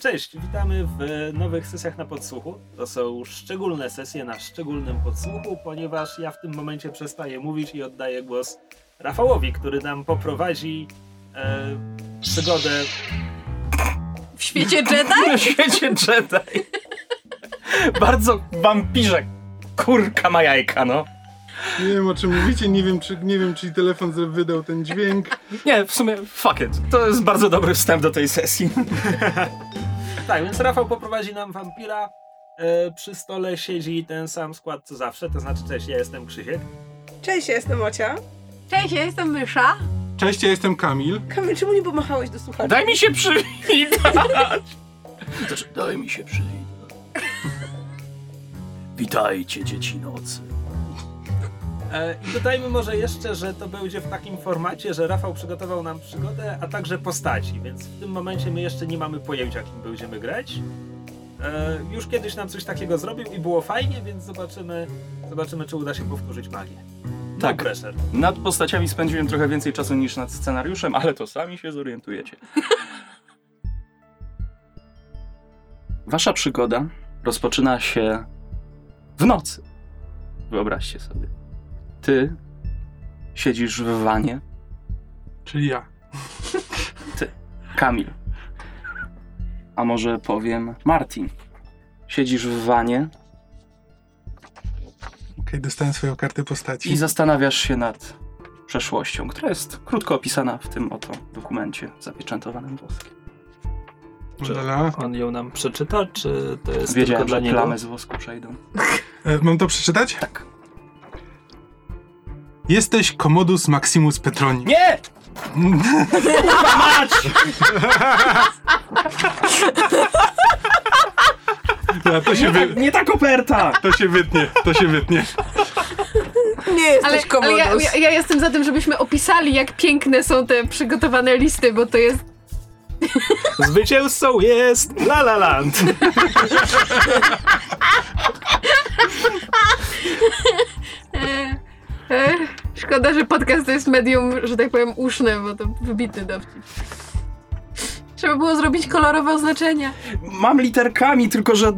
Cześć, witamy w nowych sesjach na podsłuchu. To są szczególne sesje na szczególnym podsłuchu, ponieważ ja w tym momencie przestaję mówić i oddaję głos Rafałowi, który nam poprowadzi e, przygodę W świecie Jedi? W świecie Jedi. Bardzo wampirze. Kurka ma jajka, no. Nie wiem o czym mówicie, nie wiem czy, nie wiem, czy telefon z- wydał ten dźwięk. Nie, w sumie fuck it. To jest bardzo dobry wstęp do tej sesji. Tak, więc Rafał poprowadzi nam wampira. E, przy stole siedzi ten sam skład co zawsze, to znaczy cześć, ja jestem Krzysiek. Cześć, ja jestem Ocia. Cześć, ja jestem Mysza. Cześć, ja jestem Kamil. Kamil, czemu nie pomachałeś do słuchacza? Daj mi się przywitać. Znaczy, daj mi się przywitać. Witajcie, dzieci nocy. E, I dodajmy może jeszcze, że to będzie w takim formacie, że Rafał przygotował nam przygodę, a także postaci, więc w tym momencie my jeszcze nie mamy pojęcia, kim będziemy grać. E, już kiedyś nam coś takiego zrobił i było fajnie, więc zobaczymy, zobaczymy czy uda się powtórzyć magię. No Tak. pressure. Nad postaciami spędziłem trochę więcej czasu niż nad scenariuszem, ale to sami się zorientujecie. Wasza przygoda rozpoczyna się w nocy. Wyobraźcie sobie. Ty siedzisz w wanie, Czyli ja. Kamil. A może powiem Martin. Siedzisz w wanie Okej, dostałem swoją kartę postaci. i zastanawiasz się nad przeszłością, która jest krótko opisana w tym oto dokumencie zapieczętowanym woskiem. Lala. On ją nam przeczyta, czy to jest Wiedziałem, tylko dla że niego? plamy z wosku przejdą. E, mam to przeczytać? Tak. Jesteś Commodus Maximus Petroni. Nie! Kurwa mać! Ja, to, się Nie, wy, ta, nie ta koperta! to się wytnie, to się wytnie. Nie jesteś Ale, ale ja, ja, ja jestem za tym, żebyśmy opisali, jak piękne są te przygotowane listy, bo to jest. Zwycięzcą jest La La Land. E, e, szkoda, że podcast to jest medium, że tak powiem, uszne, bo to wybitny dowcip. Trzeba było zrobić kolorowe oznaczenia. Mam literkami, tylko że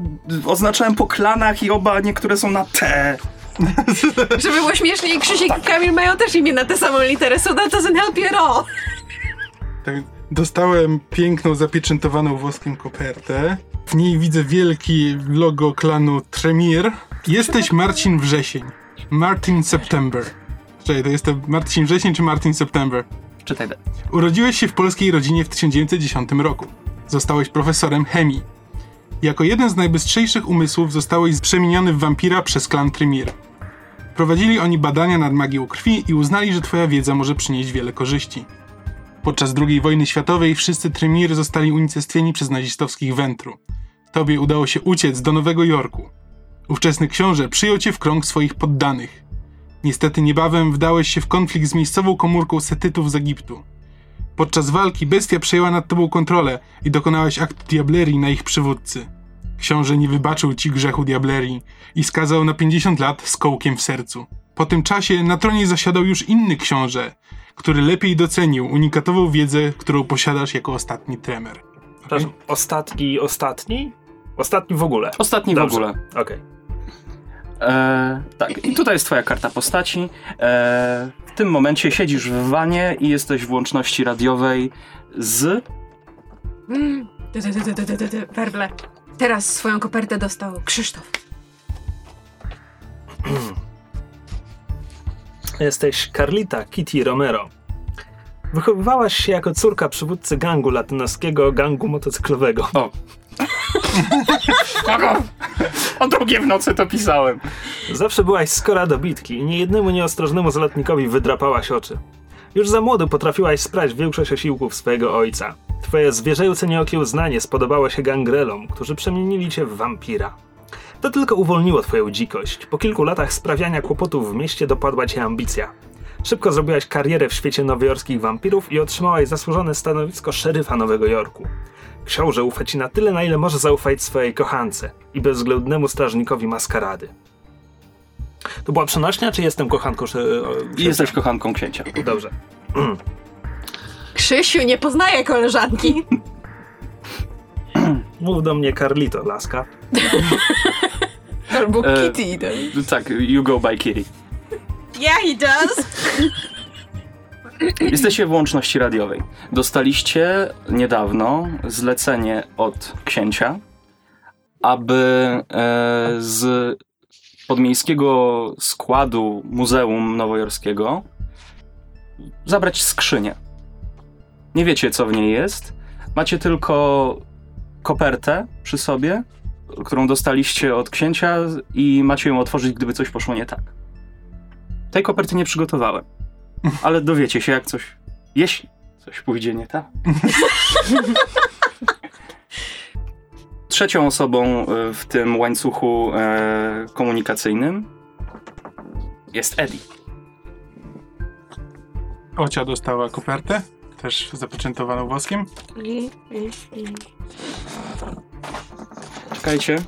oznaczałem po klanach i oba niektóre są na T. Żeby było śmieszniej, Krzysiek i Kamil mają też imię na tę samą literę, so that doesn't help you at all. Tak, dostałem piękną, zapieczętowaną woskiem kopertę. W niej widzę wielki logo klanu Tremir. Jesteś Marcin Wrzesień. Martin September. Czekaj, to jest to Marcin Wrzesień czy Martin September? Czytaj. Urodziłeś się w polskiej rodzinie w 1910 roku. Zostałeś profesorem chemii. Jako jeden z najbystrzejszych umysłów zostałeś przemieniony w wampira przez klan Tremir. Prowadzili oni badania nad magią krwi i uznali, że twoja wiedza może przynieść wiele korzyści. Podczas II wojny światowej wszyscy Tremir zostali unicestwieni przez nazistowskich Wentru. Tobie udało się uciec do Nowego Jorku. Ówczesny książę przyjął cię w krąg swoich poddanych. Niestety niebawem wdałeś się w konflikt z miejscową komórką setytów z Egiptu. Podczas walki bestia przejęła nad tobą kontrolę i dokonałeś aktu diablerii na ich przywódcy. Książę nie wybaczył ci grzechu diablerii i skazał na 50 lat z kołkiem w sercu. Po tym czasie na tronie zasiadał już inny książę, który lepiej docenił unikatową wiedzę, którą posiadasz jako ostatni tremer. Przepraszam, ostatni, ostatni? Ostatni w ogóle. Ostatni Dobrze. w ogóle. Okej. E, tak, i tutaj jest twoja karta postaci. E, w tym momencie siedzisz w wanie i jesteś w łączności radiowej z... Mm. Dy, dy, dy, dy, dy, dy, dy, Werble. Teraz swoją kopertę dostał Krzysztof. Jesteś Carlita Kitty Romero. Wychowywałaś się jako córka przywódcy gangu latynoskiego, gangu motocyklowego. O. o drugie w nocy to pisałem. Zawsze byłaś skora do bitki i niejednemu nieostrożnemu zalotnikowi wydrapałaś oczy. Już za młodo potrafiłaś sprać większość osiłków swojego ojca. Twoje zwierzęce nieokiełznanie spodobało się gangrelom, którzy przemienili cię w wampira. To tylko uwolniło twoją dzikość. Po kilku latach sprawiania kłopotów w mieście dopadła cię ambicja. Szybko zrobiłaś karierę w świecie nowojorskich wampirów i otrzymałaś zasłużone stanowisko szeryfa Nowego Jorku. Książę ufa ci na tyle, na ile może zaufać swojej kochance i bezwzględnemu strażnikowi maskarady. To była przenośnia, czy jestem kochanką? Czy, o, I jesteś kochanką księcia. Dobrze. Krzysiu nie poznaje koleżanki. Mów do mnie Carlito, laska. Albo E, Kitty. tak. Tak, you go by Kitty. Yeah, he does. Jesteście w łączności radiowej. Dostaliście niedawno zlecenie od księcia, aby e, z podmiejskiego składu Muzeum Nowojorskiego zabrać skrzynię. Nie wiecie, co w niej jest. Macie tylko kopertę przy sobie, którą dostaliście od księcia i macie ją otworzyć, gdyby coś poszło nie tak. Tej koperty nie przygotowałem. Ale dowiecie się, jak coś. Jeśli coś pójdzie nie tak. Trzecią osobą e, w tym łańcuchu e, komunikacyjnym jest Eddie. Ocia dostała kopertę, też zapoczętowaną woskiem. Czekajcie.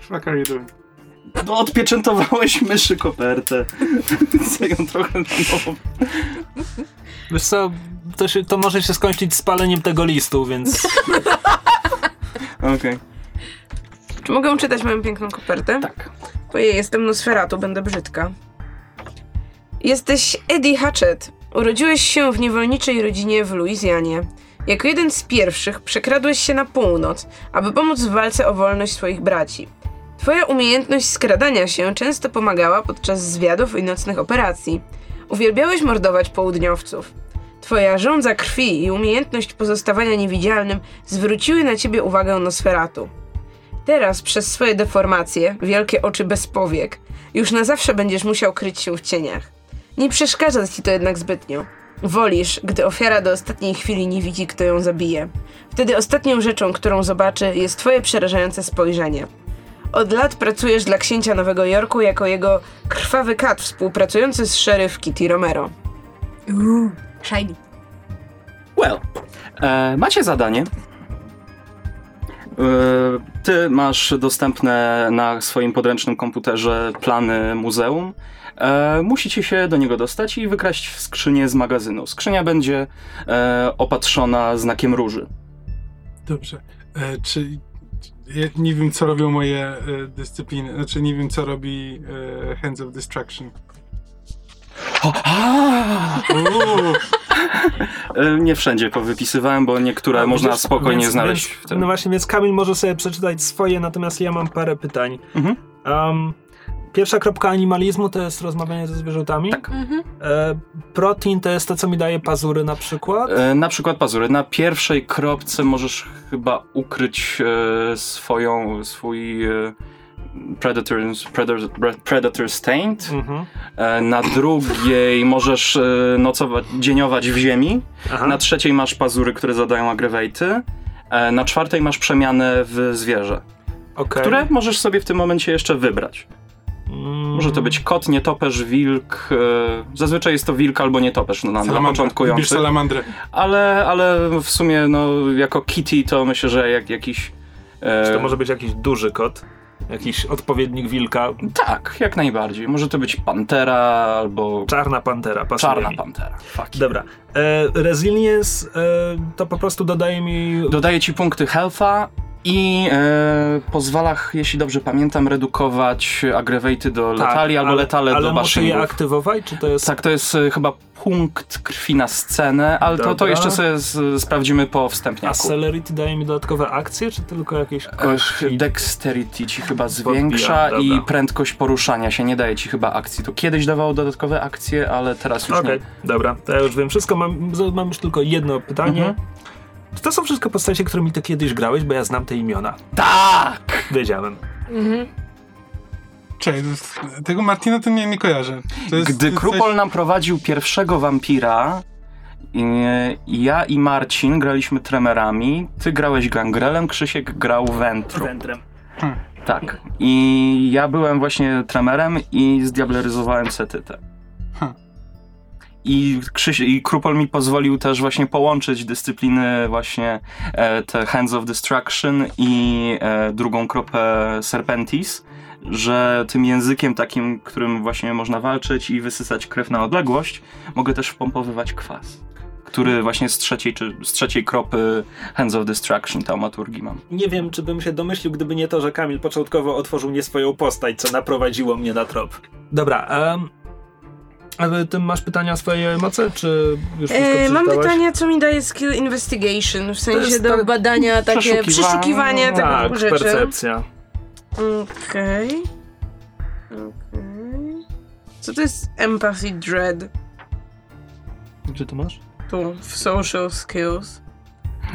Fuck are you doing? No, odpieczętowałeś myszy kopertę. Chcę ją trochę na nowo. Wiesz co, to, się, to może się skończyć spaleniem tego listu, więc Okej. Czy mogę czytać moją piękną kopertę? Tak. Ojej, jestem Nosferatu, będę brzydka. Jesteś Eddie Hatchett. Urodziłeś się w niewolniczej rodzinie w Luizjanie. Jako jeden z pierwszych przekradłeś się na północ, aby pomóc w walce o wolność swoich braci. Twoja umiejętność skradania się często pomagała podczas zwiadów i nocnych operacji. Uwielbiałeś mordować południowców. Twoja żądza krwi i umiejętność pozostawania niewidzialnym zwróciły na ciebie uwagę Nosferatu. Teraz przez swoje deformacje, wielkie oczy bez powiek, już na zawsze będziesz musiał kryć się w cieniach. Nie przeszkadza ci to jednak zbytnio. Wolisz, gdy ofiara do ostatniej chwili nie widzi, kto ją zabije. Wtedy ostatnią rzeczą, którą zobaczy, jest twoje przerażające spojrzenie. Od lat pracujesz dla księcia Nowego Jorku jako jego krwawy kat współpracujący z szeryf Kitty Romero. Uuu, shiny. Well, e, macie zadanie. E, ty masz dostępne na swoim podręcznym komputerze plany muzeum. E, musicie się do niego dostać i wykraść skrzynię z magazynu. Skrzynia będzie e, opatrzona znakiem róży. Dobrze. E, czy ja nie wiem, co robią moje e, dyscypliny. Znaczy, nie wiem, co robi e, Hands of Destruction. Uuu, E, nie wszędzie powypisywałem, bo niektóre można widzisz, spokojnie więc- znaleźć Więc, w tym. No właśnie, więc Kamil może sobie przeczytać swoje, natomiast ja mam parę pytań. Mhm. Um, pierwsza kropka animalizmu to jest rozmawianie ze zwierzętami. Tak. Mhm. E, protein to jest to, co mi daje pazury na przykład. E, Na przykład pazury. Na pierwszej kropce możesz chyba ukryć e, swoją, swój e, Predator, Predator, Predator Stained. Mhm. Na drugiej możesz nocować, dzieniować w ziemi. Aha. Na trzeciej masz pazury, które zadają agrewaty. Na czwartej masz przemianę w zwierzę, Okej. które możesz sobie w tym momencie jeszcze wybrać. Mm, Może to być kot, nietoperz, wilk. E, zazwyczaj jest to wilk albo nietoperz no, salamandra. Początkujący. salamandrę. Ale, ale w sumie, no, jako Kitty to myślę, że jak jakiś. E, Czy to może być jakiś duży kot? Jakiś odpowiednik wilka? Tak, jak najbardziej. Może to być pantera albo Czarna pantera, pasuje czarna mi. pantera. Fuck. Dobra. E, resilience e, to po prostu dodaje mi... Dodaje ci punkty healtha i e, pozwala, jeśli dobrze pamiętam, redukować agrewaty do letali albo Tak, ale, letale ale do muszę je bashingów. aktywować, czy to jest... Tak, to jest e, chyba punkt krwi na scenę, ale to, to jeszcze sobie z, sprawdzimy po wstępniaku. celerity daje mi dodatkowe akcje, czy tylko jakieś Ech, kości? Dexterity ci chyba zwiększa Podbija, i prędkość poruszania się nie daje ci chyba akcji. To kiedyś dawało dodatkowe akcje, ale teraz już Okej, nie. dobra, to ja już wiem wszystko. Mam, mam już tylko jedno pytanie. Mhm. Czy to są wszystko postacie, którymi ty kiedyś grałeś? Bo ja znam te imiona. Tak! Wiedziałem. Mhm. Jest, tego Martina to nie, nie kojarzę. To jest, Gdy Krupol coś- nam prowadził pierwszego wampira, ja i Marcin graliśmy tremerami, ty grałeś gangrelem, Krzysiek grał wentru. Wędrem. Tak. I ja byłem właśnie tremerem i zdiableryzowałem setytę. I, Krzyś, I Krupol mi pozwolił też właśnie połączyć dyscypliny właśnie e, te Hands of Destruction i e, drugą kropę Serpentis, że tym językiem takim, którym właśnie można walczyć i wysysać krew na odległość, mogę też wpompowywać kwas, który właśnie z trzeciej, czy z trzeciej kropy Hands of Destruction taumaturgii mam. Nie wiem, czy bym się domyślił, gdyby nie to, że Kamil początkowo otworzył nie swoją postać, co naprowadziło mnie na trop. Dobra, um, ale ty masz pytania o swoje moce, czy już E, mam pytanie, co mi daje skill investigation, w sensie do tak- badania, takie przeszukiwanie, przeszukiwania tego Tak, rzeczy. percepcja. Okej. Okej. Co to jest empathy dread? Gdzie to masz? Tu, w social skills.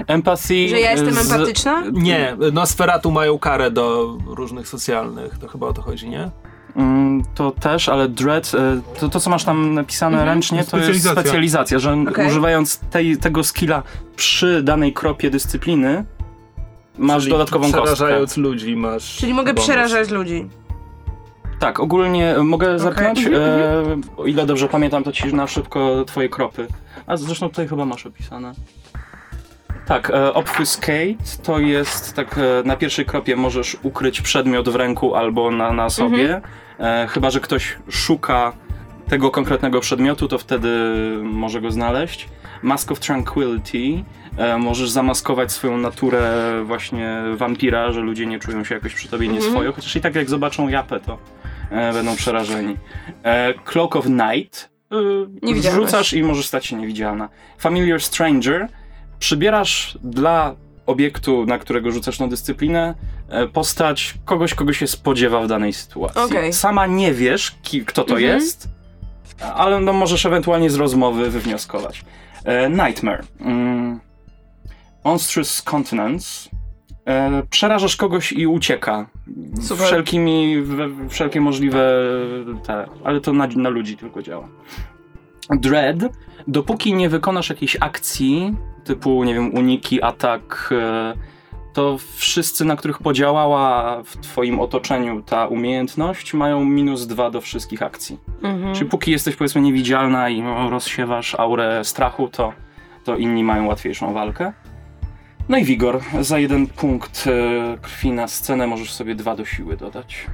Empathy. Że ja jestem z- empatyczna? Nie, Nosferatu mają karę do różnych socjalnych, to chyba o to chodzi, nie? Mm, To też, ale Dread, e, to, to co masz tam napisane Mhm. ręcznie, to jest Specjalizacja. specjalizacja, że Okej. używając tej, tego skilla przy danej kropie dyscypliny, masz Czyli dodatkową kostkę. Przerażając ludzi masz Czyli mogę bonus. przerażać ludzi. Tak, ogólnie mogę zerknąć. Mhm, E, o ile dobrze pamiętam, to ci na szybko twoje kropy. A zresztą tutaj chyba masz opisane. Tak, e, obfuscate to jest tak, e, na pierwszej kropie możesz ukryć przedmiot w ręku albo na, na sobie. E, chyba, że ktoś szuka tego konkretnego przedmiotu, to wtedy może go znaleźć. Mask of Tranquility. E, możesz zamaskować swoją naturę właśnie wampira, że ludzie nie czują się jakoś przy tobie Mhm. nieswojo, chociaż i tak jak zobaczą japę, to e, będą przerażeni. E, Cloak of Night. E, wrzucasz i możesz stać się niewidzialna. Familiar Stranger. Przybierasz dla obiektu, na którego rzucasz tą dyscyplinę, e, postać kogoś, kogo się spodziewa w danej sytuacji. Okej. Sama nie wiesz, ki, kto to Mhm. jest, ale no możesz ewentualnie z rozmowy wywnioskować. E, Nightmare. Mm. Monstrous Continents. E, przerażasz kogoś i ucieka. Super. Wszelkimi, we, wszelkie możliwe te, ale to na, na ludzi tylko działa. Dread. Dopóki nie wykonasz jakiejś akcji, typu, nie wiem, uniki, atak, e, to wszyscy, na których podziałała w twoim otoczeniu ta umiejętność, mają minus dwa do wszystkich akcji. Mhm. Czyli póki jesteś powiedzmy niewidzialna i rozsiewasz aurę strachu, to, to inni mają łatwiejszą walkę. No i wigor. Za jeden punkt e, krwi na scenę możesz sobie dwa do siły dodać.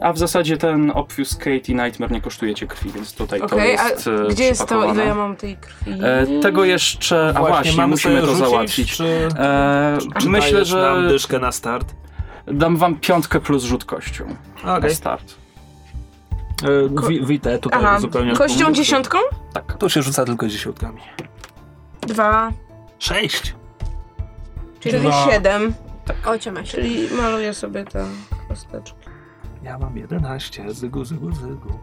A w zasadzie ten Obfuscate i Nightmare nie kosztuje cię krwi, więc tutaj Okej, to a jest e, gdzie jest to, ile ja mam tej krwi? E, tego jeszcze... A właśnie, musimy to rzucić, załatwić. Czy, E, czy myślę, że nam dyszkę na start? dam wam piątkę plus rzut kością Okej. na start. Okay. Wi- Witę tutaj Aha, zupełnie. kością dziesiątką? Tak. Tu się rzuca tylko dziesiątkami. Dwa, Sześć. czyli Dwa. siedem. O, cię masz. Czyli maluję sobie te kosteczki. Ja mam 11. Zygu, zygu, zygu.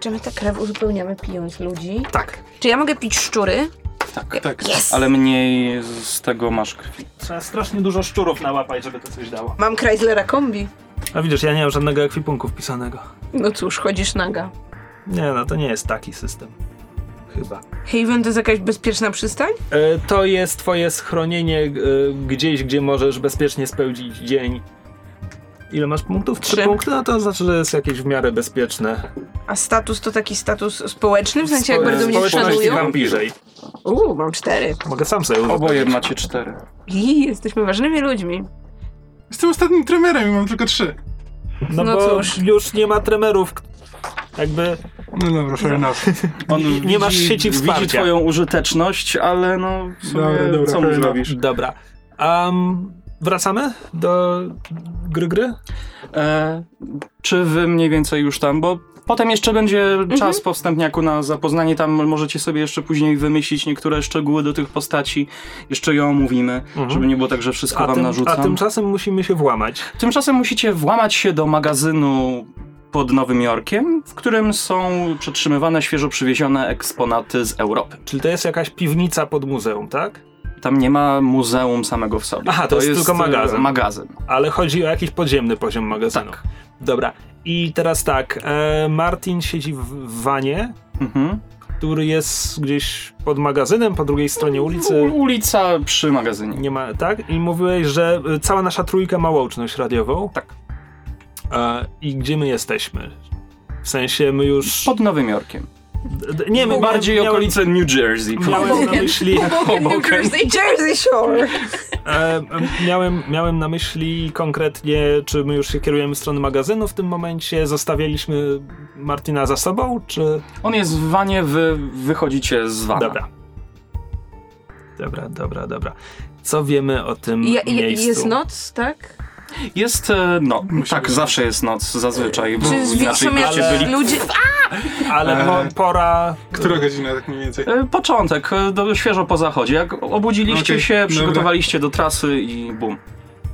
Czy my tę krew uzupełniamy pijąc ludzi? Tak. Czy ja mogę pić szczury? Tak. Tak. Yes! Ale mniej z tego masz krwi. Trzeba strasznie dużo szczurów nałapać, żeby to coś dało. Mam Chryslera kombi. A widzisz, ja nie mam żadnego ekwipunku wpisanego. No cóż, chodzisz naga. Nie no, to nie jest taki system. Chyba. Haven to jest jakaś bezpieczna przystań? E, to jest twoje schronienie e, gdzieś, gdzie możesz bezpiecznie spełnić dzień. Ile masz punktów? Trzy Trzy. punkty? No to znaczy, że jest jakieś w miarę bezpieczne. A status to taki status społeczny? W sensie jak bardzo mnie społeczności szanują? wampirzej. Uuu, mam cztery. Mogę sam sobie uzupełnić. Oboje macie cztery. I jesteśmy ważnymi ludźmi. Jestem ostatnim tremerem i mam tylko trzy. No, No bo cóż. już nie ma tremerów. Jakby No dobra, fair enough. On Nie widzi, masz sieci wsparcia. Widzi twoją użyteczność, ale no w sumie Dobra, dobra, co fair mu enough. zrobisz? Dobra. Um, wracamy do gry gry? E, czy wy mniej więcej już tam, bo potem jeszcze będzie czas po wstępniaku na zapoznanie, tam możecie sobie jeszcze później wymyślić niektóre szczegóły do tych postaci, jeszcze je omówimy, Mhm. żeby nie było tak, że wszystko A, wam tym, a narzucam. tymczasem musimy się włamać. Tymczasem musicie włamać się do magazynu pod Nowym Jorkiem, w którym są przetrzymywane świeżo przywiezione eksponaty z Europy. Czyli to jest jakaś piwnica pod muzeum, tak? Tam nie ma muzeum samego w sobie. Aha, to jest tylko e, magazyn. magazyn. Ale chodzi o jakiś podziemny poziom magazynu. Tak. Dobra. I teraz tak, e, Martin siedzi w, wanie, Mhm. który jest gdzieś pod magazynem, po drugiej stronie ulicy. U, ulica przy magazynie. Nie ma, tak? I mówiłeś, że y, cała nasza trójka ma łączność radiową. Tak. E, I gdzie my jesteśmy? W sensie my już. Pod Nowym Jorkiem. Nie, my Bardziej miałem, okolice New Jersey. Miałem na myśli. Hoboken. Jersey, Jersey Shore! E, miałem, miałem na myśli konkretnie, czy my już się kierujemy w stronę magazynu w tym momencie. Zostawialiśmy Martina za sobą, czy. On jest w wanie, wy wychodzicie z wana. Dobra. Dobra, dobra, dobra. Co wiemy o tym Ja, ja, miejscu? jest noc, tak? Jest, e, no, tak, być. zawsze jest noc, zazwyczaj. bo zwi- inaczej byście jakieś byli ludzie... Ale Eee, po, pora... Która godzina tak mniej więcej? E, Początek, e, do, świeżo po zachodzie. Jak obudziliście Okej, się, dobra. przygotowaliście do trasy i bum.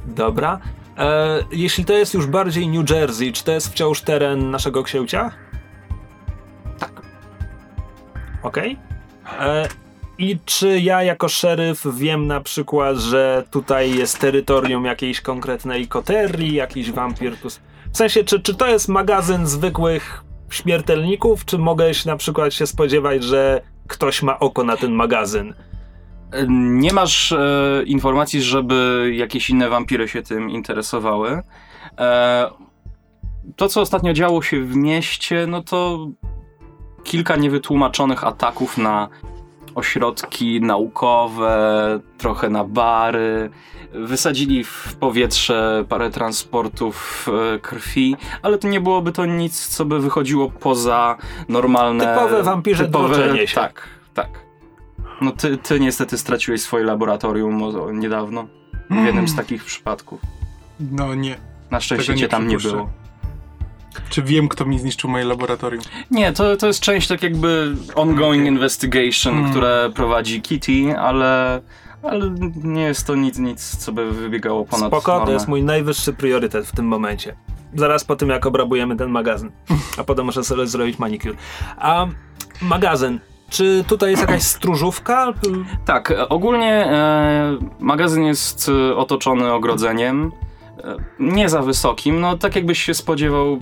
Dobra. E, jeśli to jest już bardziej New Jersey, czy to jest wciąż teren naszego księcia? Tak. Okej. E, I czy ja jako szeryf wiem na przykład, że tutaj jest terytorium jakiejś konkretnej koterii, jakiś wampir tu... W sensie, czy, czy to jest magazyn zwykłych śmiertelników, czy mogę się na przykład się spodziewać, że ktoś ma oko na ten magazyn? Nie masz e, informacji, żeby jakieś inne wampiry się tym interesowały. E, to, co ostatnio działo się w mieście, no to kilka niewytłumaczonych ataków na ośrodki naukowe, trochę na bary. Wysadzili w powietrze parę transportów e, krwi, ale to nie byłoby to nic, co by wychodziło poza normalne... Typowe wampirze droczenie się. Tak, tak. No ty, ty niestety straciłeś swoje laboratorium niedawno. W jednym z takich przypadków. No nie. Na szczęście cię tam nie było. Czy wiem, kto mi zniszczył moje laboratorium? Nie, to, to jest część tak jakby ongoing investigation, Mm. które prowadzi Kitty, ale, ale nie jest to nic, nic, co by wybiegało ponad Spoko, normę. to jest mój najwyższy priorytet w tym momencie. Zaraz po tym, jak obrabujemy ten magazyn. A potem muszę sobie zrobić manicure. A magazyn. Czy tutaj jest jakaś stróżówka? Tak, ogólnie e, magazyn jest otoczony ogrodzeniem. Nie za wysokim, no tak jakbyś się spodziewał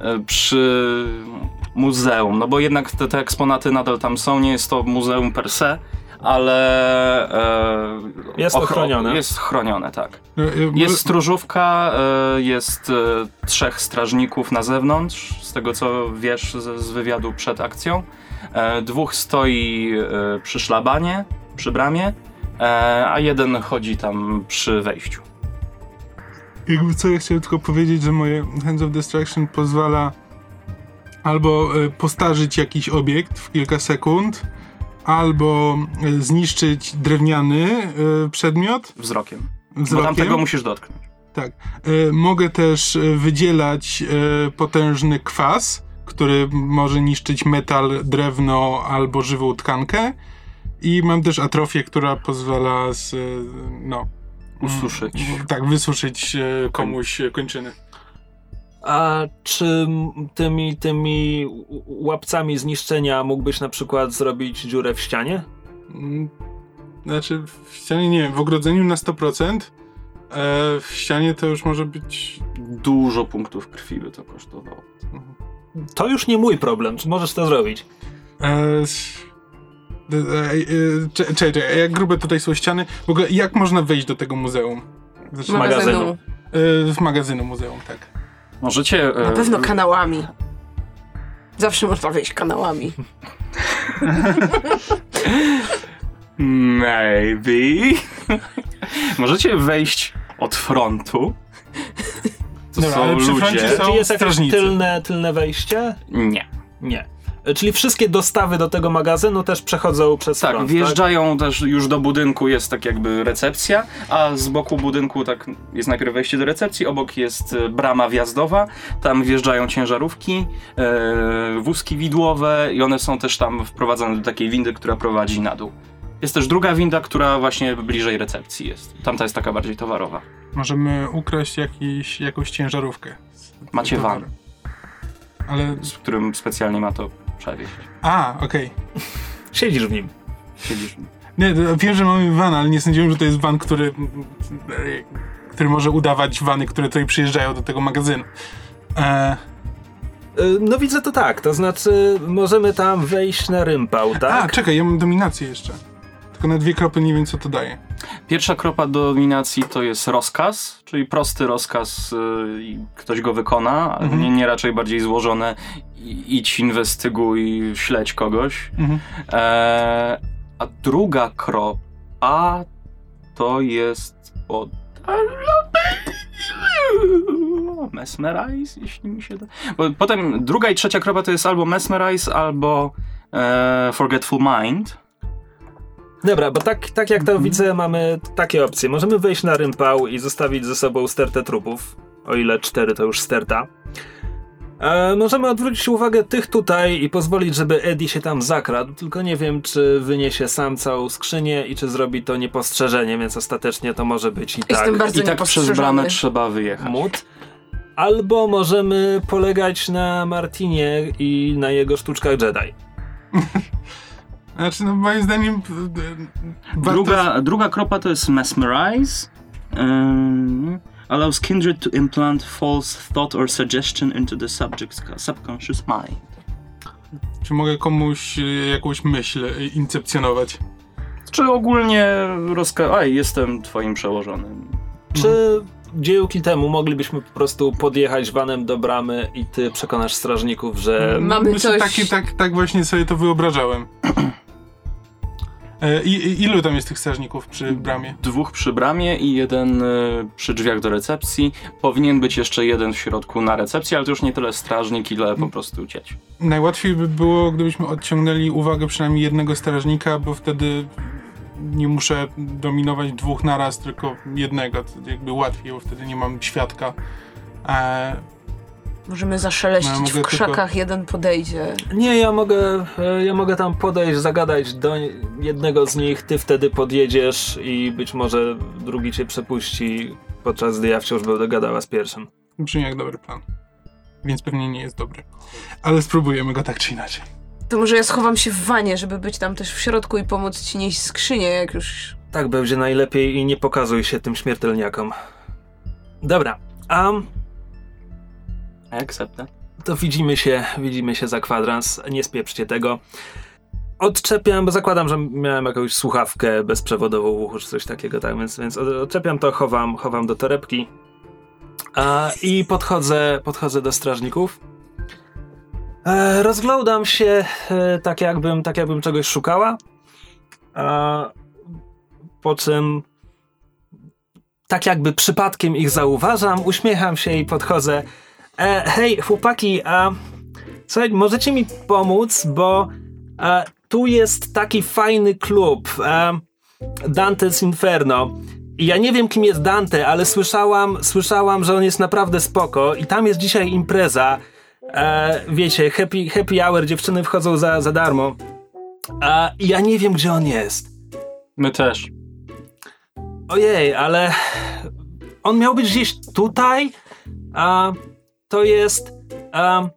e, przy muzeum, no bo jednak te, te eksponaty nadal tam są, nie jest to muzeum per se, ale e, Jest ochro- ochronione. Jest chronione, tak. E, e, Jest stróżówka, e, jest e, trzech strażników na zewnątrz, z tego co wiesz z, z wywiadu przed akcją. E, Dwóch stoi e, przy szlabanie, przy bramie, e, a jeden chodzi tam przy wejściu. Jakby co, ja chciałem tylko powiedzieć, że moje Hands of Destruction pozwala albo e, postarzyć jakiś obiekt w kilka sekund, albo e, zniszczyć drewniany e, przedmiot Wzrokiem. Bo wzrokiem. tamtego musisz dotknąć. Tak. Mogę też wydzielać potężny kwas, który może niszczyć metal, drewno albo żywą tkankę. I mam też atrofię, która pozwala z, no, Ususzyć. mm, tak, wysuszyć e, komuś e, kończyny. A czy tymi, tymi łapcami zniszczenia mógłbyś na przykład zrobić dziurę w ścianie? Mm, Znaczy, w ścianie nie wiem, w ogrodzeniu na 100%. E, w ścianie to już może być. Dużo punktów krwi by to kosztowało. To już nie mój problem, czy możesz to zrobić? E, Czekaj, czekaj, jak grube tutaj są ściany? W ogóle, jak można wejść do tego muzeum? Znaczy, magazynu. magazynu. e, z magazynu muzeum, tak. Możecie... Na e, pewno kanałami. Zawsze można wejść kanałami. Maybe. Możecie wejść od frontu. To Dobra, są ale przy ludzie. froncie są- Czy jest jakieś strażnicy. tylne, tylne wejście? Nie. Nie. Czyli wszystkie dostawy do tego magazynu też przechodzą przez Tak, front, wjeżdżają też już do budynku, jest tak jakby recepcja, a z boku budynku tak jest najpierw wejście do recepcji, obok jest e, brama wjazdowa, tam wjeżdżają ciężarówki, e, wózki widłowe i one są też tam wprowadzone do takiej windy, która prowadzi na dół. Jest też druga winda, która właśnie bliżej recepcji jest. Tamta jest taka bardziej towarowa. Możemy ukraść jakiś, jakąś ciężarówkę. Macie van, Ale. z którym specjalnie ma to przewieźć. A, okej. Siedzisz w nim. Siedzisz. Nie, to wiem, że mamy van, ale nie sądziłem, że to jest van, który. który może udawać wany, które tutaj przyjeżdżają do tego magazynu. E, E, No widzę to tak, to znaczy możemy tam wejść na rympał, A, tak? czekaj, ja mam dominację jeszcze. Tylko na dwie kropy nie wiem, co to daje. Pierwsza kropa dominacji to jest rozkaz, czyli prosty rozkaz y, i ktoś go wykona, Mhm. nie, nie raczej bardziej złożone idź, inwestyguj, śledź kogoś. Mhm. E, a druga kropa to jest od... Mesmerize, jeśli mi się da. Bo potem druga i trzecia kropa to jest albo Mesmerize, albo e, Forgetful Mind. Dobra, bo tak, tak jak to widzę, mamy takie opcje. Możemy wejść na rympał i zostawić ze sobą stertę trupów. O ile cztery to już sterta. E, możemy odwrócić uwagę tych tutaj i pozwolić, żeby Eddie się tam zakradł, tylko nie wiem, czy wyniesie sam całą skrzynię i czy zrobi to niepostrzeżenie, więc ostatecznie to może być i tak Jestem bardzo I tak przez bramę trzeba wyjechać. mut. Albo możemy polegać na Martinie i na jego sztuczkach Jedi. Znaczy, no moim zdaniem... e, warto- Druga, druga kropa to jest mesmerize. Um, allows kindred to implant false thought or suggestion into the subject's subconscious mind. Czy mogę komuś e, jakąś myśl e, incepcjonować? Czy ogólnie rozka... Aj, jestem twoim przełożonym. Czy dziełki temu moglibyśmy po prostu podjechać vanem do bramy i ty przekonasz strażników, że Mamy Myślę, coś- Taki, tak, tak właśnie sobie to wyobrażałem. E, i, ilu tam jest tych strażników przy bramie? Dwóch przy bramie i jeden y, przy drzwiach do recepcji. Powinien być jeszcze jeden w środku na recepcji, ale to już nie tyle strażnik, ile po prostu cieć. Najłatwiej by było, gdybyśmy odciągnęli uwagę przynajmniej jednego strażnika, bo wtedy nie muszę dominować dwóch naraz, tylko jednego. To jakby łatwiej, bo wtedy nie mam świadka. E, Możemy zaszeleścić No, ja w krzakach, jeden podejdzie. nie, ja mogę, e, ja mogę tam podejść, zagadać do jednego z nich, ty wtedy podjedziesz i być może drugi cię przepuści, podczas gdy ja wciąż będę gadała z pierwszym. brzmi jak dobry plan. Więc pewnie nie jest dobry. Ale spróbujemy go tak czy inaczej. To może ja schowam się w wanie, żeby być tam też w środku i pomóc ci nieść skrzynię, jak już... Tak będzie najlepiej i nie pokazuj się tym śmiertelniakom. Dobra, a Akceptę. to widzimy się, widzimy się za kwadrans, nie spieprzcie tego. Odczepiam, bo zakładam, że miałem jakąś słuchawkę bezprzewodową w uchu czy coś takiego, tak, więc, więc od- odczepiam to, chowam, chowam do torebki a, i podchodzę, podchodzę do strażników. E, rozglądam się e, tak, jakbym, tak jakbym czegoś szukała, a, po czym tak jakby przypadkiem ich zauważam, uśmiecham się i podchodzę E, hej, chłopaki, a słuchaj, możecie mi pomóc, bo tu jest taki fajny klub, e, Dante's Inferno. I ja nie wiem, kim jest Dante, ale słyszałam, słyszałam, że on jest naprawdę spoko i tam jest dzisiaj impreza. E, wiecie, happy, happy hour, dziewczyny wchodzą za, za darmo. A ja nie wiem, gdzie on jest. My też. Ojej, ale on miał być gdzieś tutaj, a to jest. A,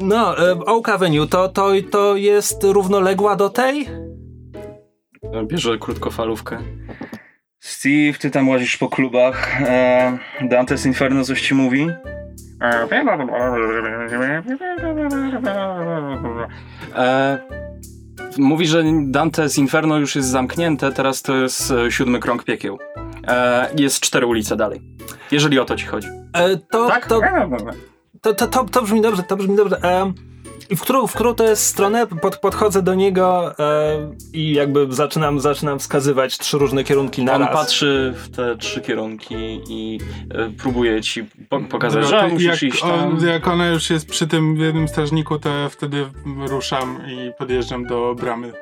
no, Oak Avenue, to, to, to jest równoległa do tej? Bierze krótkofalówkę. Steve, ty tam łazisz po klubach. E, Dante's Inferno coś ci mówi? E, mówi, że Dante's Inferno już jest zamknięte, teraz to jest e, siódmy krąg piekieł. E, jest cztery ulice dalej. Jeżeli o to ci chodzi. E, to, Tak? to, to, to, to, to brzmi dobrze, to brzmi dobrze. E, I w którą, w którą to jest stronę? Pod, podchodzę do niego e, i jakby zaczynam, zaczynam wskazywać trzy różne kierunki na On raz. patrzy w te trzy kierunki i e, próbuje ci po pokazać, Dobra, że to musisz jak, iść tam. on, jak ona już jest przy tym jednym strażniku, to ja wtedy ruszam i podjeżdżam do bramy.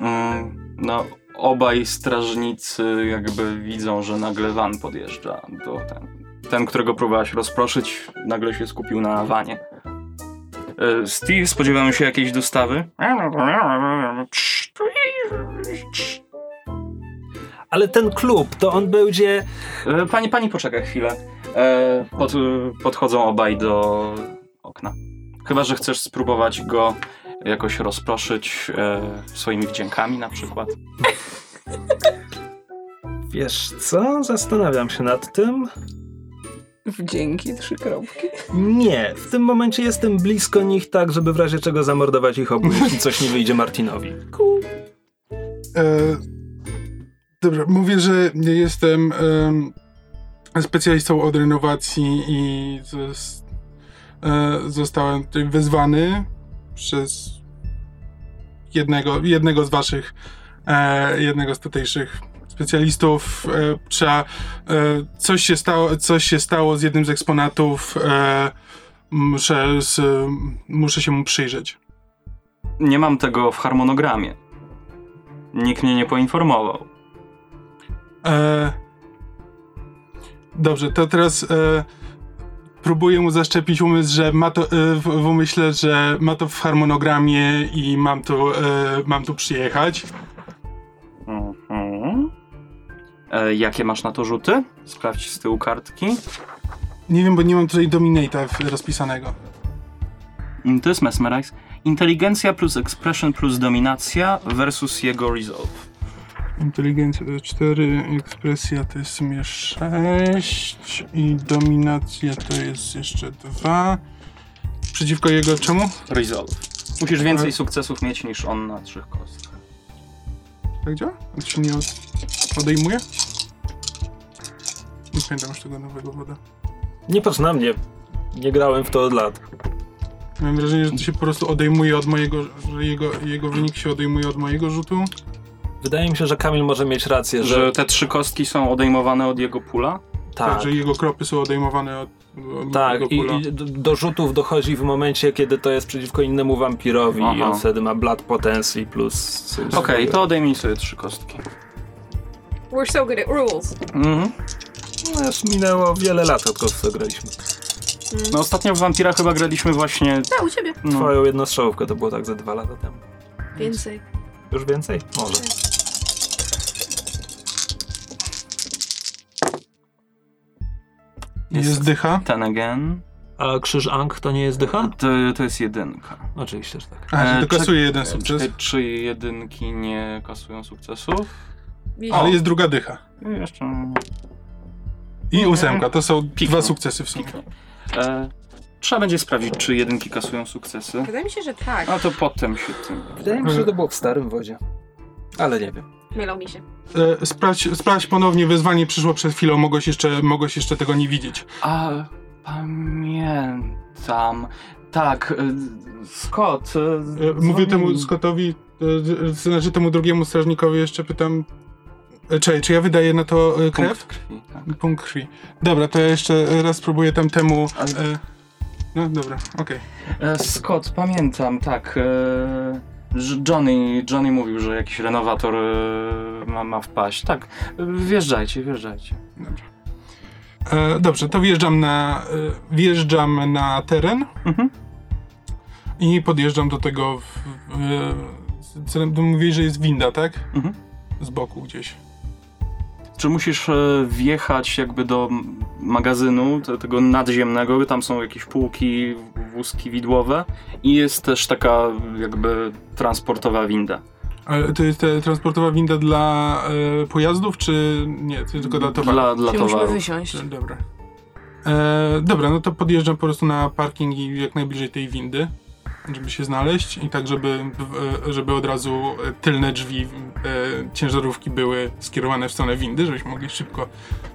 Mm, no, obaj strażnicy jakby widzą, że nagle van podjeżdża do ten. Ten, którego próbowałaś rozproszyć, nagle się skupił na wanie. E, Steve, spodziewamy się jakiejś dostawy? Ale ten klub, to on będzie... E, Pani, pani poczeka chwilę. E, Pod, podchodzą obaj do okna. Chyba, że chcesz spróbować go jakoś rozproszyć e, swoimi wdziękami na przykład. Wiesz co? Zastanawiam się nad tym. Wdzięki, trzy kropki. Nie, w tym momencie jestem blisko nich tak, żeby w razie czego zamordować ich obu, jeśli coś nie wyjdzie Martinowi. E, dobrze, mówię, że jestem em, specjalistą od renowacji i zos, e, zostałem tutaj wezwany przez jednego, jednego z waszych, e, jednego z tutejszych specjalistów. E, trzeba, e, coś, się stało, coś się stało z jednym z eksponatów. E, muszę, z, muszę się mu przyjrzeć. Nie mam tego w harmonogramie. Nikt mnie nie poinformował. E, dobrze, to teraz e, próbuję mu zaszczepić umysł, że ma to e, w, w umyśle, że ma to w harmonogramie i mam tu, e, mam tu przyjechać. Mhm. E, jakie masz na to rzuty? Sprawdź z tyłu kartki. Nie wiem, bo nie mam tutaj Dominata w- rozpisanego. Mm, To jest Mesmerize. Inteligencja plus Expression plus Dominacja versus jego Resolve. Inteligencja to 4, ekspresja to jest w sumie 6 i dominacja to jest jeszcze 2. Przeciwko jego czemu? Resolve. Musisz więcej Ale- sukcesów mieć niż on na trzech kostkach. Tak działa? To się nie od... odejmuje? Nie pamiętam już tego nowego woda. Nie patrz na mnie. Nie grałem w to od lat. Mam wrażenie, że to się po prostu odejmuje od mojego, że jego, jego wynik się odejmuje od mojego rzutu. Wydaje mi się, że Kamil może mieć rację, że, Że te trzy kostki są odejmowane od jego pula? Tak, tak. że jego kropy są odejmowane od, od Tak, i, i do- do rzutów dochodzi w momencie, kiedy to jest przeciwko innemu wampirowi i Aha. on wtedy ma Blood Potency plus... Okej, to odejmij sobie trzy kostki. We're so good at rules. Mhm. No, już minęło wiele lat, odkąd w to graliśmy. No ostatnio w Vampira chyba graliśmy właśnie... Tak, u ciebie. No, Twoją jednostrzałówkę to było tak ze dwa lata temu. Więcej. Już więcej? Może. Jest dycha. ten again. A krzyż Ang to nie jest dycha? To, to jest jedynka. Oczywiście, że tak. A, E, to kasuje jeden sukces. czekaj, Czy jedynki nie kasują sukcesów? Ale jest druga dycha. No i Jeszcze... I ósemka, to są dwa sukcesy w sumie. E, trzeba będzie sprawdzić, czy jedynki kasują sukcesy. Wydaje mi się, że tak. A to potem się tym... Wydaje mi się, że to było w starym wodzie. Ale nie wiem. Mylą mi się. E, sprawdź, sprawdź ponownie, wezwanie przyszło przed chwilą, mogłeś jeszcze, mogłeś jeszcze tego nie widzieć. A, pamiętam. Tak, e, Scott. e, mówię temu Scottowi, znaczy temu drugiemu strażnikowi jeszcze pytam, czekaj, czy ja wydaję na to krew? Punkt krwi, tak. Punkt krwi. Dobra, to ja jeszcze raz spróbuję tam temu... Ale- no dobra, okej. E, Scott, pamiętam, tak. E, Johnny, Johnny mówił, że jakiś renowator e, ma, ma wpaść. Tak, e, wjeżdżajcie, wjeżdżajcie. E, Dobrze, to wjeżdżam na, e, wjeżdżam na teren Mhm. i podjeżdżam do tego, w, w, w, celem, że jest winda, tak? Mhm. Z boku gdzieś. Czy musisz e, wjechać jakby do magazynu te, tego nadziemnego, tam są jakieś półki, wózki widłowe i jest też taka jakby transportowa winda. Ale to jest e, transportowa winda dla e, pojazdów, czy nie? To tylko dla towaru? Dla, dla musimy towaru. wysiąść. Dobra. E, dobra, no to podjeżdżam po prostu na parking i jak najbliżej tej windy, żeby się znaleźć i tak, żeby, e, żeby od razu e, tylne drzwi e, ciężarówki były skierowane w stronę windy, żebyśmy mogli szybko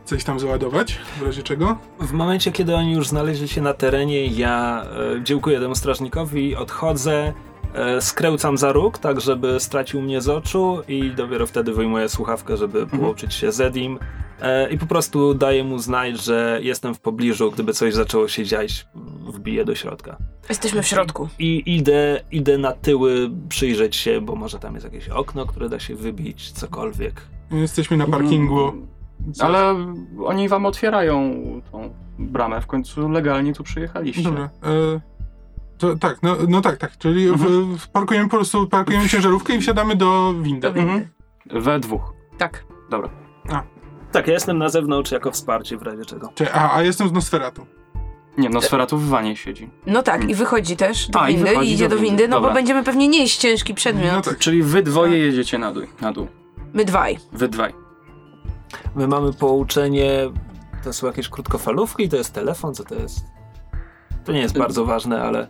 coś tam załadować, w razie czego. W momencie, kiedy oni już znaleźli się na terenie, ja e, dziękuję temu strażnikowi, odchodzę, skręcam za róg, tak żeby stracił mnie z oczu i dopiero wtedy wyjmuję słuchawkę, żeby połączyć się z Edim e, i po prostu daję mu znać, że jestem w pobliżu, gdyby coś zaczęło się dziać, wbiję do środka. Jesteśmy w środku. I idę, idę na tyły przyjrzeć się, bo może tam jest jakieś okno, które da się wybić, cokolwiek. Jesteśmy na parkingu. Mm, Ale oni wam otwierają tą bramę, w końcu legalnie tu przyjechaliście. Dobra. E, to, tak, no, no tak, tak. Czyli w, w, parkujemy po prostu parkujemy ciężarówkę i wsiadamy do windy. Do windy. Mhm. We dwóch. Tak. Dobra. Tak, ja jestem na zewnątrz jako wsparcie w razie czego. Cze- A, a jestem z Nosferatu. Nie, Nosferatu w wanie siedzi. No tak, i wychodzi też do A, i windy, i wychodzi idzie do do windy. windy, no Dobra. bo będziemy pewnie nieść ciężki przedmiot. No tak. Czyli wy dwoje jedziecie na dół. Na dół. My dwaj. Wy dwaj. My mamy pouczenie. To są jakieś krótkofalówki, to jest telefon, co to jest? To nie jest bardzo ważne, ale.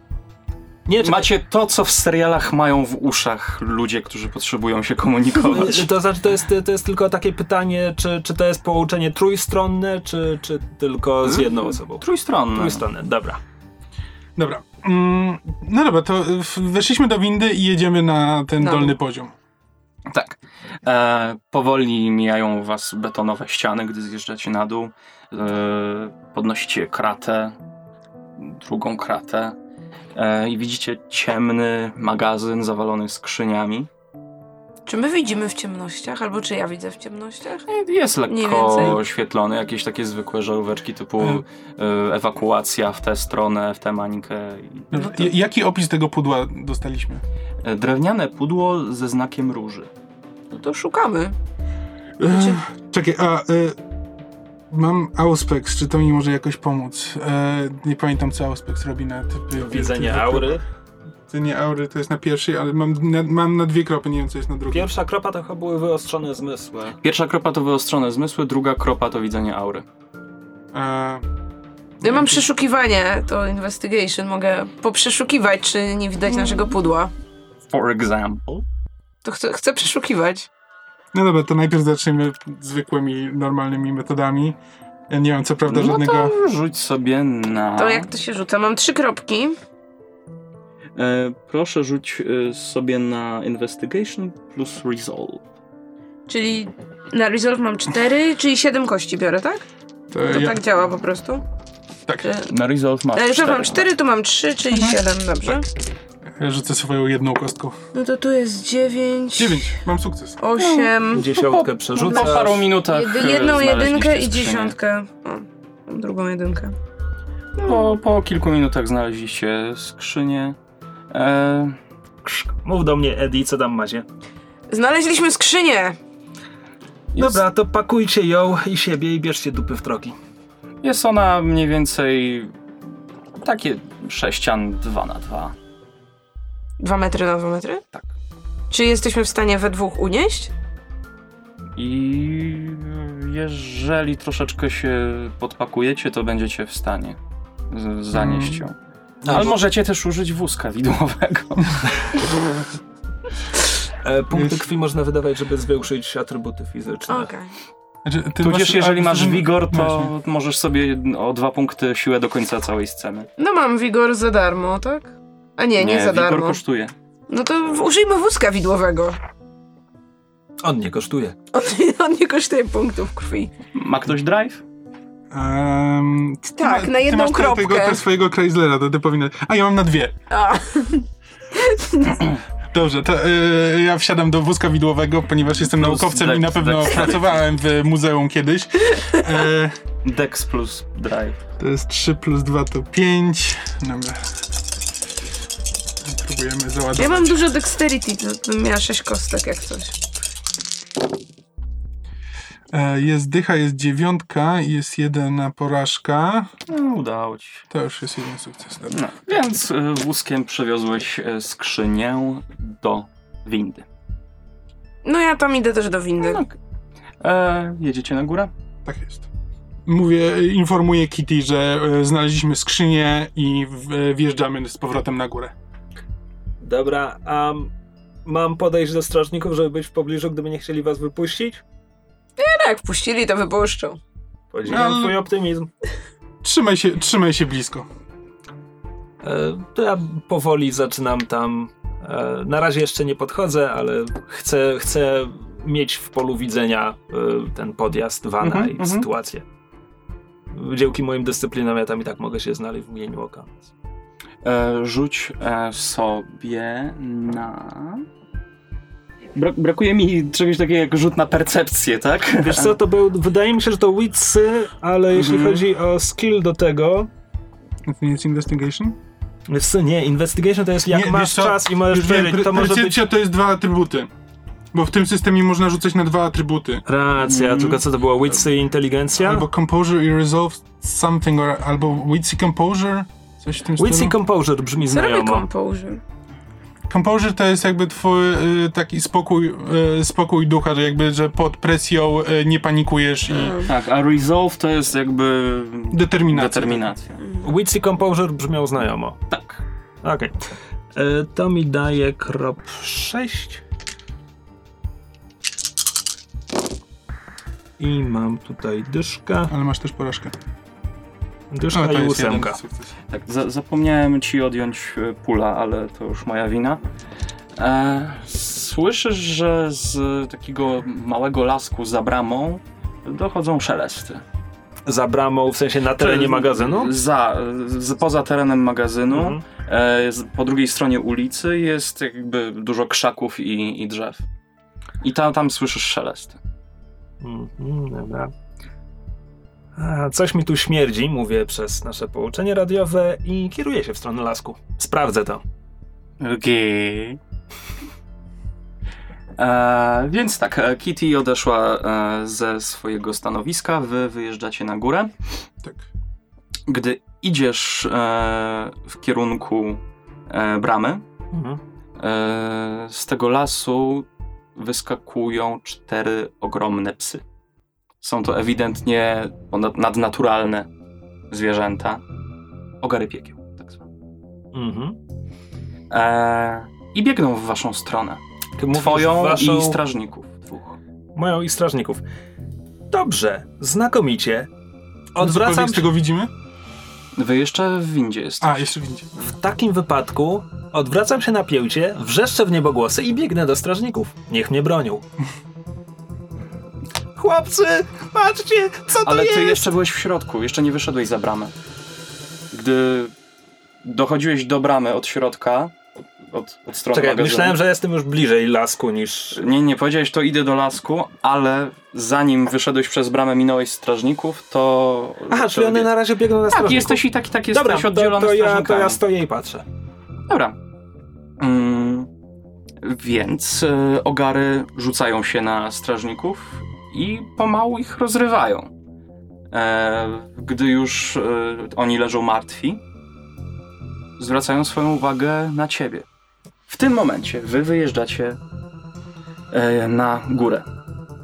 Nie. Macie to, co w serialach mają w uszach ludzie, którzy potrzebują się komunikować. To znaczy, to jest, to jest tylko takie pytanie, czy, czy to jest połączenie trójstronne, czy, czy tylko z jedną osobą? Trójstronne. Trójstronne, dobra. Dobra. Mm, no dobra, to weszliśmy do windy i jedziemy na ten Na dolny dół. poziom. Tak. E, powoli mijają was betonowe ściany, gdy zjeżdżacie na dół. E, podnosicie kratę, drugą kratę i widzicie ciemny magazyn zawalony skrzyniami. Czy my widzimy w ciemnościach, albo czy ja widzę w ciemnościach? Jest Mniej lekko oświetlony, jakieś takie zwykłe żaróweczki typu e, ewakuacja w tę stronę, w tę mańkę. i- No to- J- Jaki opis tego pudła dostaliśmy? E, Drewniane pudło ze znakiem róży. No to szukamy. E, czekaj, a... E, mam Auspex, czy to mi może jakoś pomóc? E, nie pamiętam, co Auspex robi na typy... Widzenie aury. Widzenie aury to jest na pierwszej, ale mam na, mam na dwie kropy, nie wiem, co jest na drugiej. Pierwsza kropa to chyba były wyostrzone zmysły. Pierwsza kropa to wyostrzone zmysły, druga kropa to widzenie aury. E, Ja mam przeszukiwanie, to investigation. Mogę poprzeszukiwać, czy nie widać naszego pudła. For example. To chcę, chcę przeszukiwać. No dobra, to najpierw zaczniemy zwykłymi, normalnymi metodami. Ja nie mam co prawda No żadnego... to rzuć sobie na... To jak to się rzuca? Mam trzy kropki. E, proszę rzuć e, sobie na investigation plus resolve. Czyli na resolve mam cztery, czyli siedem kości biorę, tak? To To ja, tak działa po prostu. tak, Czy... Na resolve masz Na resolve mam cztery, tu mam trzy, czyli siedem, dobrze? ja rzucę swoją jedną kostką. No to tu jest dziewięć, Dziewięć, mam sukces. osiem, Dziesiątkę Po przerzucasz. paru minutach jedy, jedną jedynkę i dziesiątkę. O, mam drugą jedynkę. Po, po kilku minutach znaleźliście skrzynię. E, Mów do mnie, Eddie, co tam macie. Znaleźliśmy skrzynię! jest, Dobra, to pakujcie ją i siebie i bierzcie dupy w troki. jest ona mniej więcej takie sześcian 2 na 2 Dwa metry na dwa metry? Tak. Czy jesteśmy w stanie we dwóch unieść? I jeżeli troszeczkę się podpakujecie, to będziecie w stanie z- zanieść ją. Ale możecie też użyć wózka widłowego. E, punkty krwi można wydawać, żeby zwiększyć atrybuty fizyczne. Okej. Znaczy, ty Tudzież masz- jeżeli a, masz wigor, to Właśnie. możesz sobie o dwa punkty siłę do końca całej sceny. No mam wigor za darmo, tak? A nie, nie, za wigor darmo. kosztuje. No to użyjmy wózka widłowego. On nie kosztuje. On, on nie kosztuje punktów krwi. Ma ktoś drive? Um, ty Tak, ma- na jedną ty masz kropkę. Tego, tego swojego Chryslera, to ty powinien. A ja mam na dwie. A, Dobrze, to y, ja wsiadam do wózka widłowego, ponieważ jestem Plus naukowcem dex- i na pewno dexterity. pracowałem w muzeum kiedyś. E, Dex plus drive. to jest 3 plus 2 to 5. Dobra. Próbujemy załadować. ja mam dużo dexterity, to bym miała sześć kostek jak coś. E, jest dycha, jest dziewiątka, jest jedna porażka. No, udało ci się. To już jest jeden sukces. Dobra. No, więc y, wózkiem przewiozłeś y, skrzynię do windy. No ja tam idę też do windy. No, E, jedziecie na górę? Tak jest. Mówię, informuję Kitty, że e, znaleźliśmy skrzynię i w, e, wjeżdżamy z powrotem na górę. Dobra, a mam podejść do strażników, żeby być w pobliżu, gdyby nie chcieli was wypuścić? No jak puścili, to wypuszczą. Podziwiam Ale- twój optymizm. Trzymaj się, trzymaj się blisko. E, to ja powoli zaczynam tam. E, na razie jeszcze nie podchodzę, ale chcę, chcę mieć w polu widzenia e, ten podjazd Wana Mhm, i mhm. sytuację. Dzięki moim dyscyplinom ja tam i tak mogę się znaleźć w mgnieniu oka. E, rzuć e, sobie na... Bra- brakuje mi czegoś takiego jak rzut na percepcję, tak? Wiesz co, to był, wydaje mi się, że to witsy, ale jeśli Mhm. chodzi o skill do tego, To nie jest investigation? wiesz co, nie, investigation to jest jak Nie, masz czas i możesz wiedzieć, to może być... percepcja to jest dwa atrybuty. Bo w tym systemie można rzucać na dwa atrybuty. Racja, Mhm. tylko co to było, witsy i inteligencja? Albo composure i resolve something, or, albo witsy composure. Coś w tym Witsy stylu. composure brzmi Co znajomo. composure? Composure to jest jakby twój y, taki spokój, y, spokój ducha, że jakby, że pod presją y, nie panikujesz i Tak, a resolve to jest jakby determinacja. determinacja. Witsy composure brzmiał znajomo. Tak. Okej. E, To mi daje krop 6. I mam tutaj dyszka, Ale masz też porażkę. Ale to jest ósemka. Tak, za zapomniałem ci odjąć e, pula, ale to już moja wina. E, słyszysz, że z takiego małego lasku za bramą dochodzą szelesty. Za bramą, w sensie na terenie magazynu? Za, z, poza terenem magazynu, Mhm. e, z, po drugiej stronie ulicy jest jakby dużo krzaków i, i drzew. I tam, tam słyszysz szelest. Mhm, dobra. Coś mi tu śmierdzi, mówię przez nasze połączenie radiowe i kieruję się w stronę lasku. Sprawdzę to. Okej. E, więc tak, e, Kitty odeszła e, ze swojego stanowiska, wy wyjeżdżacie na górę. Tak. Gdy idziesz e, w kierunku e, bramy, Mhm. e, z tego lasu wyskakują cztery ogromne psy. Są to ewidentnie nadnaturalne zwierzęta. Ogary piekieł, tak zwane. Mhm. E, I biegną w waszą stronę. Ty Twoją waszą, i strażników dwóch. Moją i strażników. Dobrze, znakomicie. Odwracam z tego widzimy? Wy jeszcze w windzie jesteście. A, jeszcze widzicie. W takim wypadku odwracam się na pięcie, wrzeszczę w niebogłosy i biegnę do strażników. Niech mnie bronią. Chłopcy, patrzcie, co to Ale jest? ty jeszcze byłeś w środku, jeszcze nie wyszedłeś za bramę. Gdy dochodziłeś do bramy od środka, od, od strony Czekaj, magazynu. myślałem, że jestem już bliżej lasku niż... Nie, nie, powiedziałeś to idę do lasku, ale zanim wyszedłeś przez bramę, minąłeś strażników, to... Aha, czyli one na razie biegną na Tak, strażników. jesteś i tak, i tak jesteś Dobra, to, oddzielony to, ja, to ja stoję i patrzę. Dobra. Mm, więc e, ogary rzucają się na strażników i pomału ich rozrywają. E, gdy już e, oni leżą martwi, zwracają swoją uwagę na ciebie. W tym momencie wy wyjeżdżacie e, na górę.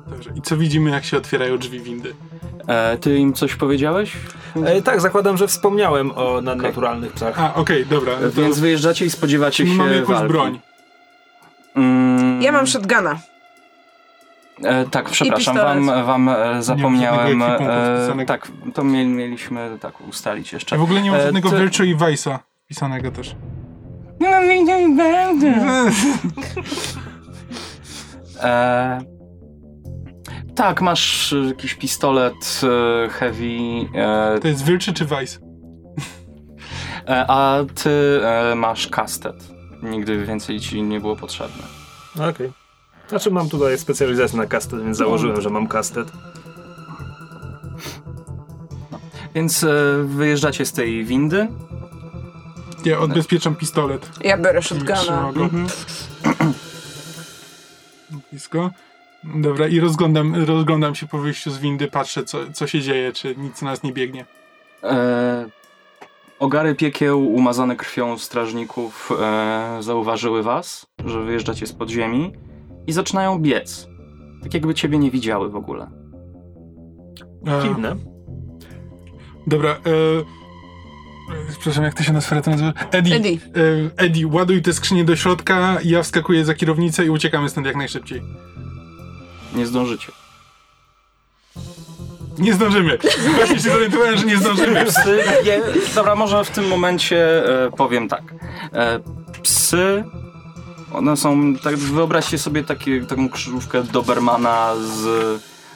Dobrze. I co widzimy, jak się otwierają drzwi windy? E, ty im coś powiedziałeś? E, tak, zakładam, że wspomniałem o nadnaturalnych psach. A, okej, dobra. To, Więc wyjeżdżacie i spodziewacie się mamy jakąś walki. broń. Mm, Ja mam shotguna. E, tak, przepraszam, wam, wam e, zapomniałem. E, tak, to mie- mieliśmy tak ustalić jeszcze. Ja w ogóle nie mam E, żadnego ty- Virtue i Vice'a pisanego też. E, tak, masz e, jakiś pistolet e, heavy, e, To jest Virtue czy Vice? e, a ty e, masz kastet. Nigdy więcej ci nie było potrzebne. Okej. Znaczy mam tutaj specjalizację na kastet, więc założyłem, że mam kastet. Więc e, wyjeżdżacie z tej windy. Ja odbezpieczam pistolet. Ja biorę shotguna. go. Blisko. Dobra, i rozglądam, rozglądam się po wyjściu z windy, patrzę, co, co się dzieje, czy nic na nas nie biegnie. E, ogary piekieł umazane krwią strażników e, zauważyły was, że wyjeżdżacie z podziemi i zaczynają biec. Tak jakby ciebie nie widziały w ogóle. Dziwne. dobra, e, e, przepraszam, jak to się na sferę to nazywa? Eddie. Eddie. E, Eddie, ładuj te skrzynie do środka, ja wskakuję za kierownicę i uciekamy stąd jak najszybciej. Nie zdążycie. Nie zdążymy. Właśnie się zorientowałem, że nie zdążymy. Psy, je, dobra, może w tym momencie e, powiem tak. E, psy, one są, tak, wyobraźcie sobie takie, taką krzyżówkę Dobermana z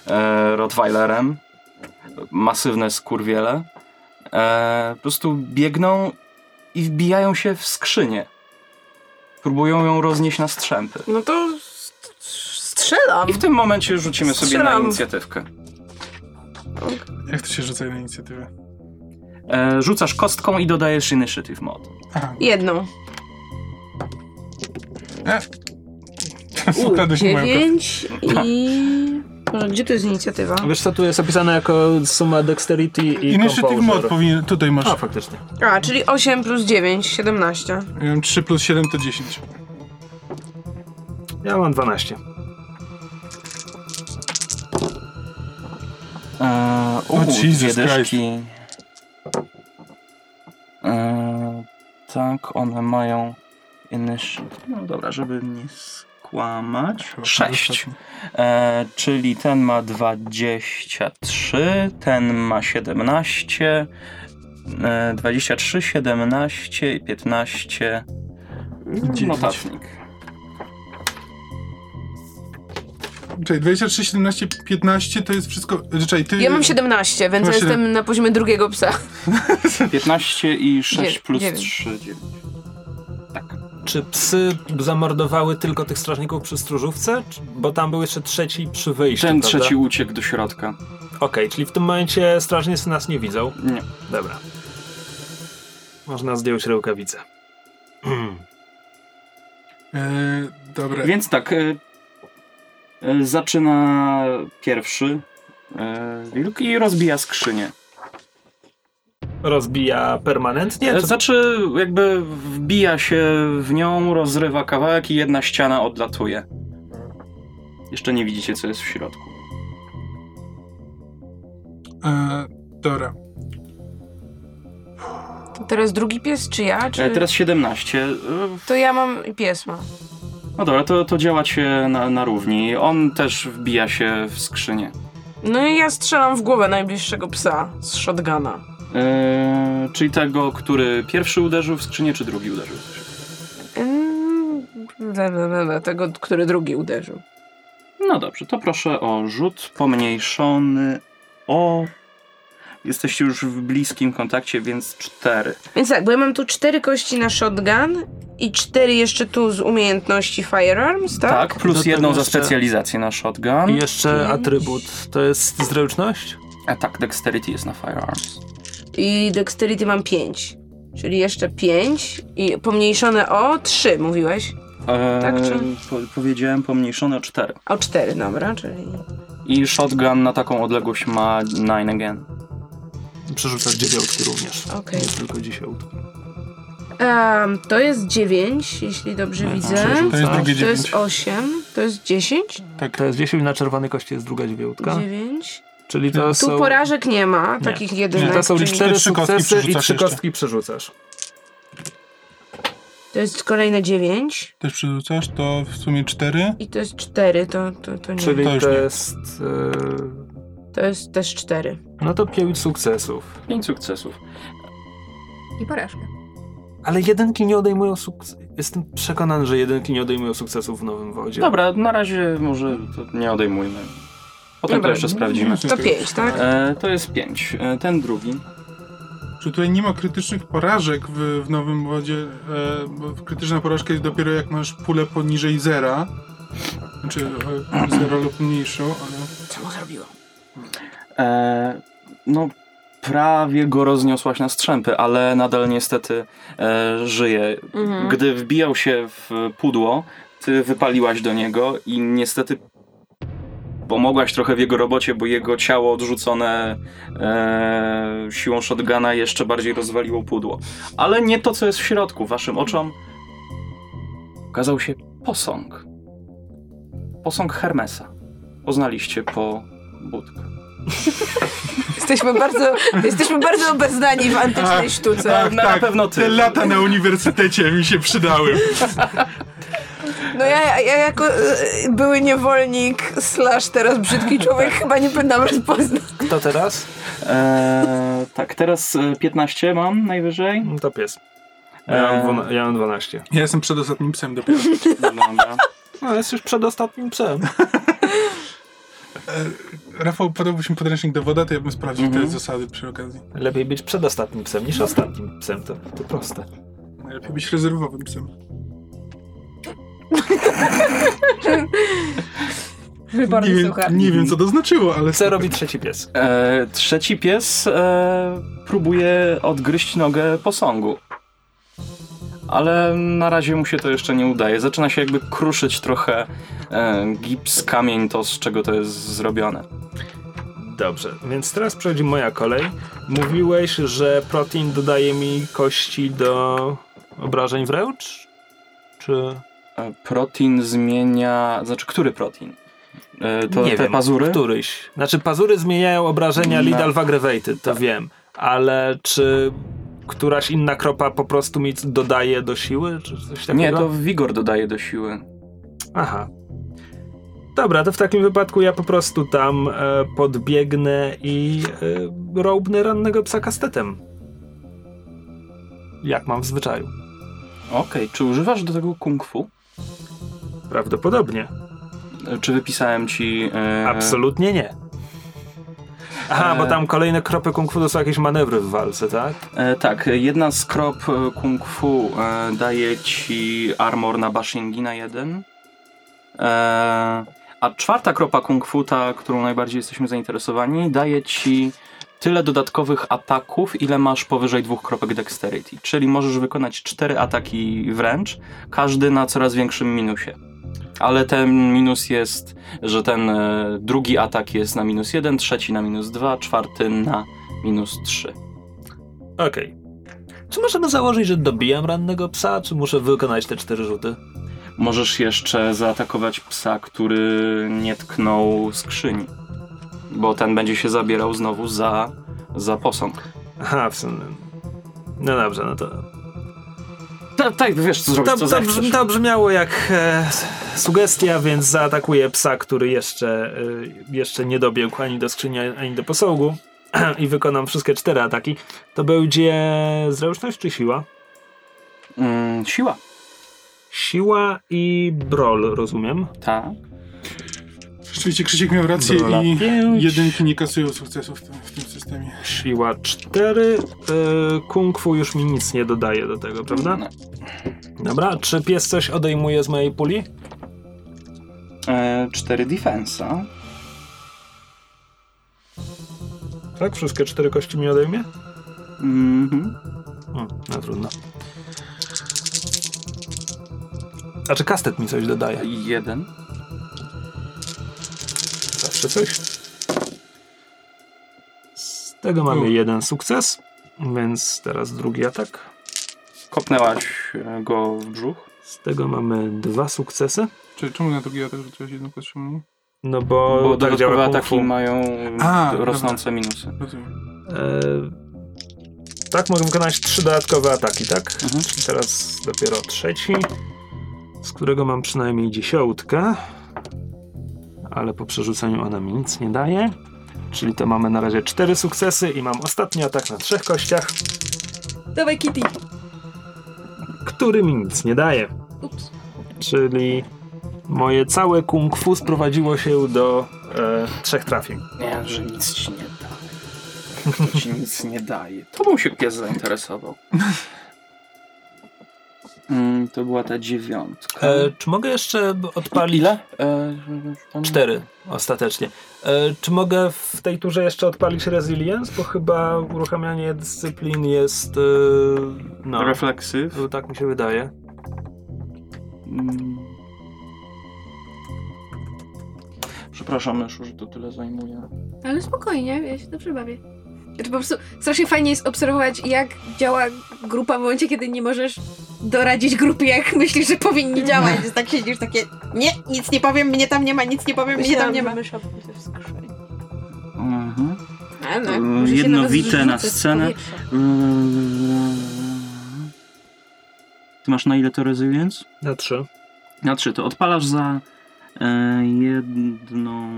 e, Rottweilerem. Masywne skurwiele. E, po prostu biegną i wbijają się w skrzynię. Próbują ją roznieść na strzępy. No to st- strzelam. I w tym momencie rzucimy sobie na Strzelam. inicjatywkę. Jak to się rzuca na inicjatywę? E, rzucasz kostką i dodajesz initiative mod. Aha. Jedną. E. U, dziewięć i... Może gdzie to jest inicjatywa? Wiesz co, tu jest opisane jako suma dexterity i Initiative mod powinien, tutaj masz. A, faktycznie. A, czyli 8 plus 9, 17. Ja mam 3 plus 7 to 10. Ja mam 12. Eee, O, u, Jesus dwie dyszki. Eee, tak, one mają. No dobra, żeby nie skłamać. Chyba Sześć. ostatni. Eee, czyli ten ma 23, ten ma 17, eee, 23, 17 i 15. Dziewięć. Notatnik. Czekaj, 23, 17, 15 to jest wszystko. Czekaj, ty. Ja mam 17, więc ja Masz jestem na poziomie drugiego psa. 15 i 6 Dziewię- plus dziewięć. 3, 9. Czy psy zamordowały tylko tych strażników przy stróżówce? Bo tam był jeszcze trzeci przy wyjściu, Ten prawda? trzeci uciekł do środka. Okej, czyli w tym momencie strażnicy nas nie widzą. Nie. Dobra. Można zdjąć rękawice. E, dobra. Więc tak, e, e, zaczyna pierwszy e, wilk i rozbija skrzynię. Rozbija permanentnie? E, Czy... Znaczy, jakby wbija się w nią, rozrywa kawałek i jedna ściana odlatuje. Jeszcze nie widzicie, co jest w środku. E, dobra. To teraz drugi pies, czy ja? Czy... E, Teraz 17. E, To ja mam i pies ma. No dobra, to, to działacie na, na równi. On też wbija się w skrzynię. No i ja strzelam w głowę najbliższego psa z shotguna. E, czyli tego, który pierwszy uderzył w skrzynię, czy drugi uderzył w skrzynię? Mm, le, le, le, Tego, który drugi uderzył. No dobrze, to proszę o rzut pomniejszony o... Jesteście już w bliskim kontakcie, więc 4. Więc tak, bo ja mam tu cztery kości na shotgun i cztery jeszcze tu z umiejętności firearms, tak? Tak, plus jedną za jeszcze- specjalizację na shotgun. I jeszcze Pięć. atrybut. To jest zręczność? A tak, dexterity jest na firearms. I dexterity mam pięć. Czyli jeszcze pięć i pomniejszone o trzy, mówiłeś? Eee, Tak, czy- po, powiedziałem pomniejszone o 4. O cztery, dobra, czyli... I shotgun na taką odległość ma 9 again. Przerzucasz dziewiątki również. Okej. Nie tylko dziesiątki. Um, to jest dziewięć, jeśli dobrze widzę. przerzucam. To jest drugie To jest dziewięć. osiem, to jest dziesięć, Tak. To jest 10 na czerwonej kości jest druga dziewiątka. dziewięć. Czyli to Tu są... porażek nie ma, takich jedynek. Nie, to są czyli- cztery Trzy kostki sukcesy i przerzucasz trzy kostki przerzucasz. To jest kolejne dziewięć Też przerzucasz, to w sumie cztery. i to jest cztery, to, to, to nie. Czyli To to, nie. jest... e, To jest też cztery. No to pięć sukcesów. 5 sukcesów. I porażka. Ale jedynki nie odejmują sukcesów. Jestem przekonany, że jedynki nie odejmują sukcesów w Nowym Wodzie. Dobra, na razie może to nie odejmujmy. Potem Dobra. to jeszcze sprawdzimy. To pięć, tak? E, to jest 5. E, ten drugi. Czy tutaj nie ma krytycznych porażek w, w Nowym Wodzie? E, bo krytyczna porażka jest dopiero jak masz pulę poniżej zera. Znaczy e, zero lub mniejszą, ale... Co mu zrobiło? E, no, prawie go rozniosłaś na strzępy, ale nadal niestety e, żyje. Mhm. Gdy wbijał się w pudło, ty wypaliłaś do niego i niestety pomogłaś trochę w jego robocie, bo jego ciało odrzucone e, siłą shotguna jeszcze bardziej rozwaliło pudło. Ale nie to, co jest w środku. Waszym oczom okazał się posąg. Posąg Hermesa. Poznaliście po budkach. Jesteśmy bardzo, jesteśmy bardzo obeznani w antycznej Ach, sztuce. tak, na tak. pewno ty. Te lata na uniwersytecie mi się przydały. No ja, ja jako e, były niewolnik slash teraz brzydki człowiek chyba nie powinnam rozpoznać. Kto teraz? Eee, tak, teraz e, 15 mam najwyżej. No to pies. Ja mam, Eee. ja mam 12. Ja jestem przedostatnim psem dopiero. Dobra. No, jest już przedostatnim psem. Rafał, podałbyś mi podręcznik do woda, to ja bym sprawdził Mhm. te zasady przy okazji. Lepiej być przedostatnim psem niż ostatnim psem. To, to proste. Najlepiej być rezerwowym psem. Wyborny Nie wiem, nie wiem, co to znaczyło, ale... Co robi trzeci pies? E, trzeci pies e, próbuje odgryźć nogę posągu. Ale na razie mu się to jeszcze nie udaje. Zaczyna się jakby kruszyć trochę e, gips, kamień, to z czego to jest zrobione. Dobrze, więc teraz przychodzi moja kolej. Mówiłeś, że protein dodaje mi kości do obrażeń wręcz? Czy... Protein zmienia... Znaczy, który protein? E, to nie te wiem, pazury? Któryś. Znaczy pazury zmieniają obrażenia Na- Lidl Aggravated, to wiem. Ale czy któraś inna kropa po prostu mi dodaje do siły? Czy coś takiego? Nie, to wigor dodaje do siły. Aha. Dobra, to w takim wypadku ja po prostu tam e, podbiegnę i e, robnę rannego psa kastetem. Jak mam w zwyczaju. Okej, czy używasz do tego kung fu? Prawdopodobnie. E, Czy wypisałem ci... E, Absolutnie nie. Aha, bo E, tam kolejne kropy kung fu to są jakieś manewry w walce, tak? E, tak, jedna z krop e, kung fu e, daje ci armor na Bashingi na jeden. E, a czwarta kropa kung fu, ta, którą najbardziej jesteśmy zainteresowani, daje ci tyle dodatkowych ataków, ile masz powyżej dwóch kropek dexterity. Czyli możesz wykonać cztery ataki wręcz, każdy na coraz większym minusie. Ale ten minus jest, że ten e, drugi atak jest na minus jeden, trzeci na minus dwa, czwarty na minus trzy. Okej. Czy możemy założyć, że dobijam rannego psa, czy muszę wykonać te cztery rzuty? Możesz jeszcze zaatakować psa, który nie tknął skrzyni. Bo ten będzie się zabierał znowu za, za posąg. Aha, w sumie. No dobrze, no to... Tak, tak wiesz co zrobić, To, co to, brzmi, to brzmiało jak e, sugestia, więc zaatakuję psa, który jeszcze, e, jeszcze nie dobiegł ani do skrzyni, ani do posągu i wykonam wszystkie cztery ataki. To będzie zręczność czy siła? Mm, siła. Siła i brol, rozumiem. Tak. Rzeczywiście Krzysiek miał rację Rola i pięć. jedynki nie kasują sukcesów w tym, w tym systemie. Siła 4. E, kung fu już mi nic nie dodaje do tego, prawda? No. Dobra, czy pies coś odejmuje z mojej puli? E, cztery defensa. Tak? Wszystkie cztery kości mi odejmie? Mhm. Hmm, no trudno. A czy kastet mi coś dodaje? Jeden. Zawsze coś. Z tego mamy U. jeden sukces, więc teraz drugi atak. Kopnęłaś e, go w brzuch. Z tego mamy dwa sukcesy. Czy, czemu na drugi atak rzuciłeś jedną mniej? No bo, Bo tak dodatkowe działa ataki fu. mają A, rosnące minusy. Rozumiem. E, tak, mogę wykonać trzy dodatkowe ataki, tak? Mhm. Czyli teraz dopiero trzeci, z którego mam przynajmniej dziesiątkę, ale po przerzuceniu ona mi nic nie daje. Czyli to mamy na razie cztery sukcesy i mam ostatni atak na trzech kościach, Dawaj Kitty. który mi nic nie daje. Ups. Czyli moje całe kung fu sprowadziło się do e, trzech trafień. Nie, że nic ci nie daje. To ci nic nie daje. Tobą się pies zainteresował. Mm, to była ta dziewiątka. E, czy mogę jeszcze odpalić... Ile? E, tam- Cztery ostatecznie. E, czy mogę w tej turze jeszcze odpalić Resilience? Bo chyba uruchamianie dyscyplin jest. E, no, Refleksyw. to tak mi się wydaje. Mm. Przepraszam, Myszu, że to tyle zajmuje. Ale spokojnie, ja się dobrze bawię. Po prostu strasznie fajnie jest obserwować, jak działa grupa w momencie, kiedy nie możesz doradzić grupie, jak myślisz, że powinni działać. Jest tak siedzisz takie, nie, nic nie powiem, mnie tam nie ma, nic nie powiem, mnie tam nie ma. Mysza w skrzyni. Mhm. A, no, Mm, jednowite na scenę. powietrza. Ty masz na ile to resilience? Na trzy. Na trzy. To odpalasz za e, jedną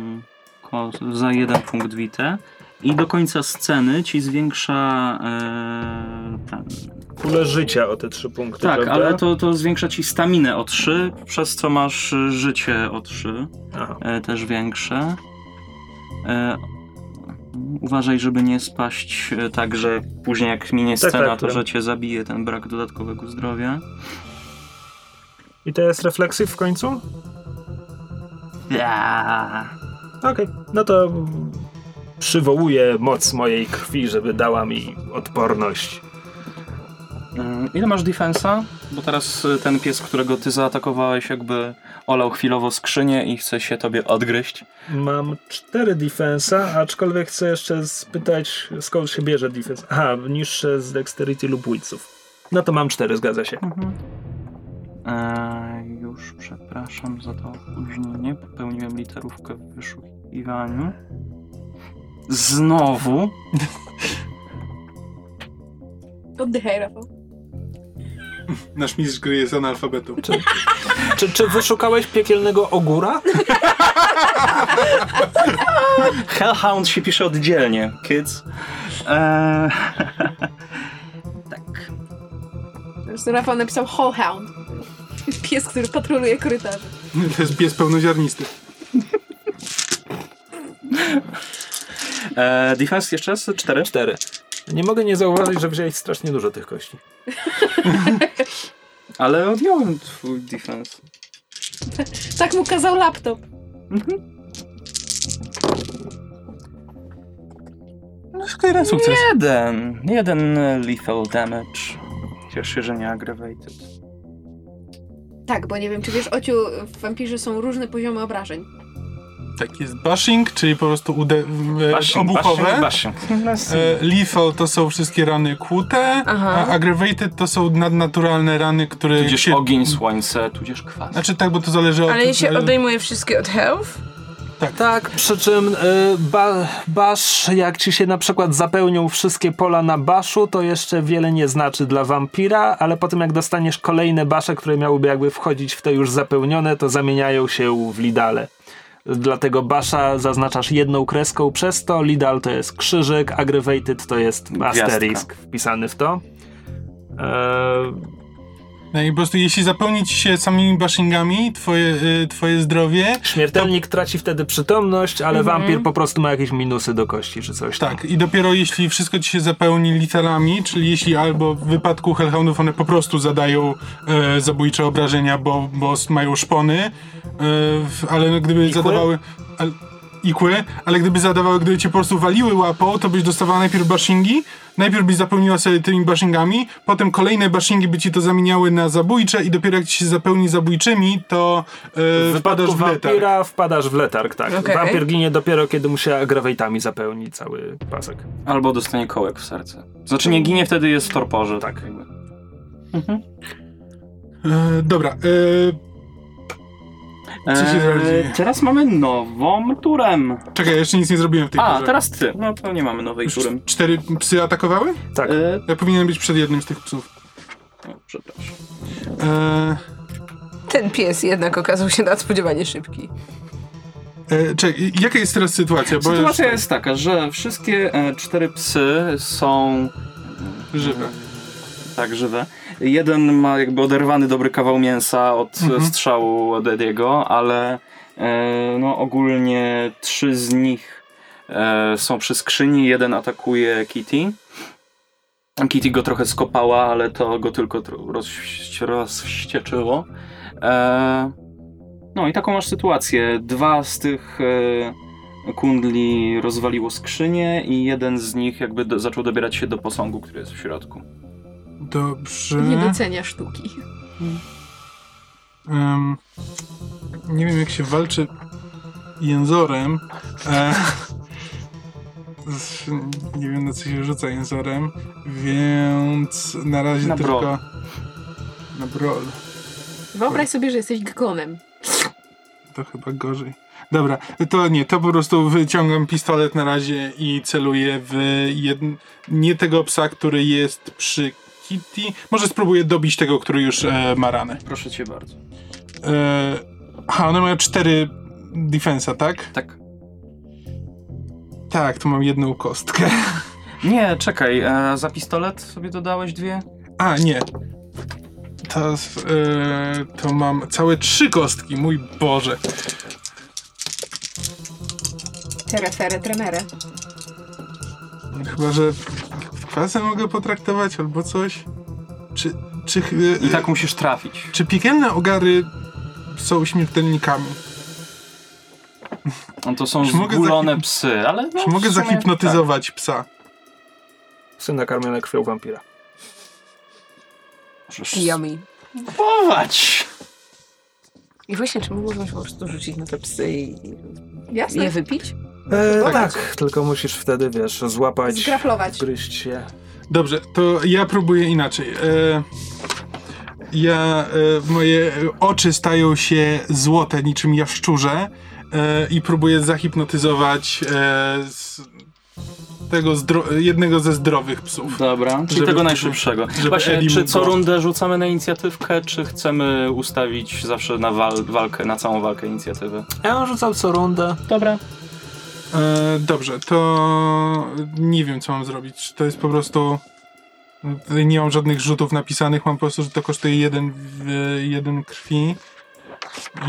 za jeden punkt wite i do końca sceny ci zwiększa e, ten. Pulę życia o te trzy punkty. Tak, prawda? ale to, to zwiększa ci staminę o 3, przez co masz e, życie o 3, Aha. e, też większe. E, uważaj, żeby nie spaść e, tak, że później jak minie Tak, scena, tak, to wiem. że cię zabije ten brak dodatkowego zdrowia. I to jest refleksyw w końcu? Ja. Okej, no to przywołuję moc mojej krwi, żeby dała mi odporność. Mm, Ile masz defensa? Bo teraz y, ten pies, którego ty zaatakowałeś, jakby olał chwilowo skrzynię i chce się tobie odgryźć. Mam cztery defensa, aczkolwiek chcę jeszcze spytać, skąd się bierze defense. Aha, niższe z dexterity lub witsów. No to mam cztery, zgadza się. Eee, już przepraszam za to opóźnienie. Popełniłem literówkę w wyszukiwaniu. Znowu. Oddychaj, Rafał. Nasz mistrz gry jest analfabetą. Czy, czy wyszukałeś piekielnego ogóra? Hellhound się pisze oddzielnie, kids. Eee, tak. Rafał napisał Hallhound. Pies, który patroluje korytarze. To jest pies pełnoziarnisty. E, defense jeszcze raz? Cztery? Cztery. Nie mogę nie zauważyć, że wziąłeś strasznie dużo tych kości. Ale odjąłem twój defense. Tak mu kazał laptop. No, tylko jeden sukces. Jeden. Jeden lethal damage. Cieszę się, że nie aggravated. Tak, bo nie wiem, czy wiesz, Ociu, w wampirze są różne poziomy obrażeń. Tak, jest bashing, czyli po prostu ude- Bashing, obuchowe. bashing, bashing. E, lethal to są wszystkie rany kłute, Aha. a aggravated to są nadnaturalne rany, które Tudzież się... ogień, słońce, tudzież kwas. Znaczy tak, bo to zależy od... Ale jeśli e, odejmuje wszystkie od health? Tak, przy czym y, ba, basz, jak ci się na przykład zapełnią wszystkie pola na baszu, to jeszcze wiele nie znaczy dla wampira, ale potem jak dostaniesz kolejne basze, które miałyby jakby wchodzić w te już zapełnione, to zamieniają się w lidale. Dlatego basza zaznaczasz jedną kreską przez to, lidal to jest krzyżyk, aggravated to jest Gwiazdka. asterisk wpisany w to. Eee, No i po prostu jeśli zapełni ci się samymi bashingami twoje, y, twoje zdrowie, śmiertelnik traci wtedy przytomność, ale wampir po prostu ma jakieś minusy do kości czy coś tam. tak, i dopiero jeśli wszystko ci się zapełni literami, czyli jeśli albo w wypadku Hellhoundów one po prostu zadają e, zabójcze obrażenia, bo, bo mają szpony, e, ale gdyby Ikły? zadawały... Al, ikły, ale gdyby zadawały, gdyby cię po prostu waliły łapą, to byś dostawała najpierw bashingi, najpierw byś zapełniła sobie tymi bashingami, potem kolejne bashingi by ci to zamieniały na zabójcze i dopiero jak ci się zapełni zabójczymi, to W wpadasz w letarg. wampira wpadasz w letarg, tak. Okej. Wampir ginie dopiero, kiedy mu się agrawejtami zapełni cały pasek. Albo dostanie kołek w serce. Znaczy nie ginie, wtedy jest w torporze. Tak. jakby. E, dobra, e, Co się teraz dzieje? teraz mamy nową turem. czekaj, jeszcze nic nie zrobiłem w tej A, turze. teraz ty. No to nie mamy nowej Już turem. cztery psy atakowały? Tak. E, Ja powinienem być przed jednym z tych psów. o, przepraszam. E, Ten pies jednak okazał się nadspodziewanie szybki. e, czekaj, jaka jest teraz sytuacja? Bo Sytuacja już- jest taka, że wszystkie e, cztery psy są Żywe. Tak żywe. Jeden ma jakby oderwany dobry kawał mięsa od Mhm. strzału od Ediego, ale e, no ogólnie trzy z nich e, są przy skrzyni, jeden atakuje Kitty. Kitty go trochę skopała, ale to go tylko rozwścieczyło. E, no i taką masz sytuację. Dwa z tych e, kundli rozwaliło skrzynię i jeden z nich jakby do, zaczął dobierać się do posągu, który jest w środku. Dobrze. Nie docenia sztuki. Em, nie wiem, jak się walczy jęzorem. E, z- nie wiem, na co się rzuca jęzorem, więc na razie Na tylko... brol. Na brol. Wyobraź sobie, że jesteś gekonem. To chyba gorzej. Dobra, to nie, to po prostu wyciągam pistolet na razie i celuję w jedn... nie tego psa, który jest przy Kitty. Może spróbuję dobić tego, który już e, ma ranę. Proszę cię bardzo. E, aha, one mają cztery defensa, tak? Tak. Tak, tu mam jedną kostkę. Nie, czekaj, e, za pistolet sobie dodałeś dwie? A, nie. To, e, to mam całe trzy kostki, mój Boże. Tere, fere, tremere. Chyba, że kwasem mogę potraktować albo coś. Czy, czy, e, I tak musisz trafić. czy piekielne ogary są śmiertelnikami? No to są zgulone psy, ale no, Czy mogę sumie zahipnotyzować psa? Psy nakarmione krwią wampira. Tak. Możesz Yummy. spróbować. I właśnie, czy my możemy się po prostu rzucić na te psy i i Jasne. je wypić? E, Tak. tak, tylko musisz wtedy, wiesz, złapać, Zgraflować. gryźć się. Dobrze, to ja próbuję inaczej. E, ja, e, moje oczy stają się złote niczym jaszczurze e, i próbuję zahipnotyzować e, z tego zdro- jednego ze zdrowych psów. Dobra, czyli Żeby- tego najszybszego. żeby Właśnie, czy co go- rundę rzucamy na inicjatywkę, czy chcemy ustawić zawsze na wal- walkę, na całą walkę inicjatywę? Ja bym rzucał co rundę. Dobra. E, dobrze, to nie wiem, co mam zrobić. To jest po prostu. Tutaj nie mam żadnych rzutów napisanych, mam po prostu, że to kosztuje jeden, jeden krwi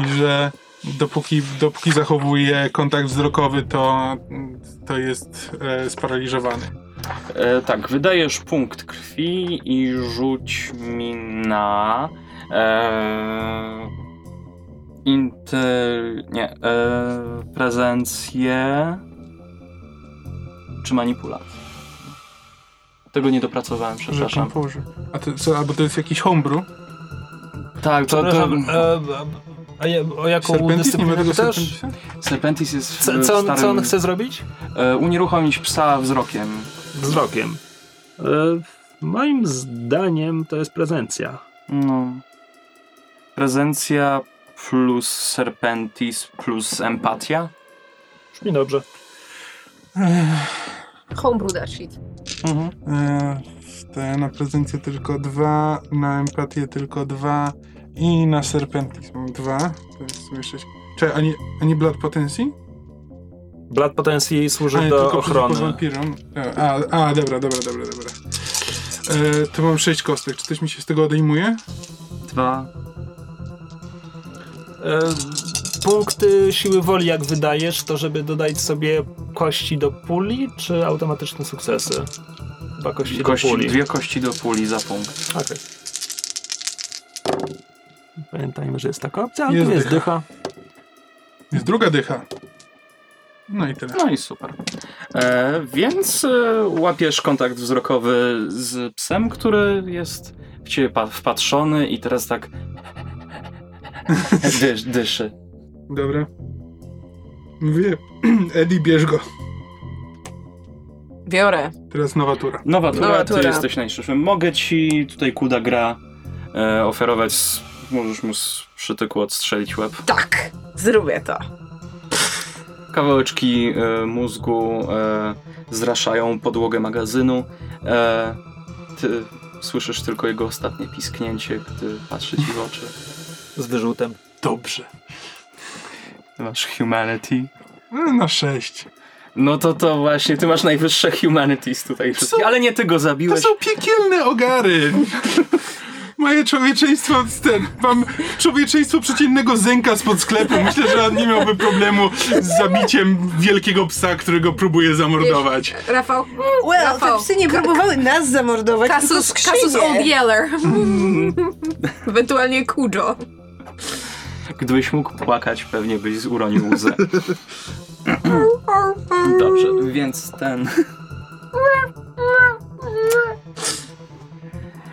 i że dopóki, dopóki zachowuje kontakt wzrokowy, to, to jest e, sparaliżowany. E, tak, wydajesz punkt krwi i rzuć mi na. E, inter. Nie. E, prezencję. Czy manipulację? Tego nie dopracowałem, przepraszam. położy. A to, co, albo to jest jakiś homebrew? Tak, to. to e, a ja, o jaką Serpentis? Nie serpentisa? Serpentis jest w Co, co, on, starym, co on chce zrobić? E, unieruchomić psa wzrokiem. Wzrokiem. E, moim zdaniem to jest prezencja. No. Prezencja plus serpentis plus empatia. Brzmi dobrze. Homebrew that shit. Mhm. E, na prezencję tylko dwa, na empatię tylko dwa i na serpentis mam dwa. To jest sobie sześć. Czekaj, a nie, a nie blood potencji? Blood Potency służy A nie, do tylko ochrony. wampirom. A, a, dobra, dobra, dobra, dobra. E, to mam sześć kostek. Czy coś mi się z tego odejmuje? Dwa. E, punkty siły woli, jak wydajesz, to żeby dodać sobie kości do puli, czy automatyczne sukcesy? Chyba kości, Kości, do puli. dwie kości do puli za punkt. Okej. Pamiętajmy, że jest taka opcja, ale Jest tu jest dycha. dycha. Jest druga dycha. No i tyle. No i super. E, więc e, łapiesz kontakt wzrokowy z psem, który jest w ciebie pa- wpatrzony i teraz tak dysz, dyszy. Dobra. Mówię, Eddie, bierz go. Biorę. Teraz nowa tura. Nowa tura, Nowa ty tura. jesteś najszybszym. Mogę ci tutaj kuda gra e, oferować, s- możesz mu z przytyku odstrzelić łeb. Tak, zrobię to. Kawałeczki e, mózgu e, zraszają podłogę magazynu. E, ty słyszysz tylko jego ostatnie pisknięcie, gdy patrzy ci w oczy. Z wyrzutem. Dobrze. Masz humanity. No, na sześć. No to to właśnie, ty masz najwyższe humanities tutaj wszystkich, ale nie ty go To zabiłeś. są piekielne ogary. Moje człowieczeństwo, ten, mam człowieczeństwo przeciętnego zęka spod sklepu. Myślę, że on nie miałby problemu z zabiciem wielkiego psa, którego próbuje zamordować. Rafał, Well, Rafał, te psy nie próbowały nas zamordować, Kasus. Kasus Old Yeller. Ewentualnie Kujo. Gdybyś mógł płakać, pewnie byś uronił łzę. Dobrze, więc ten...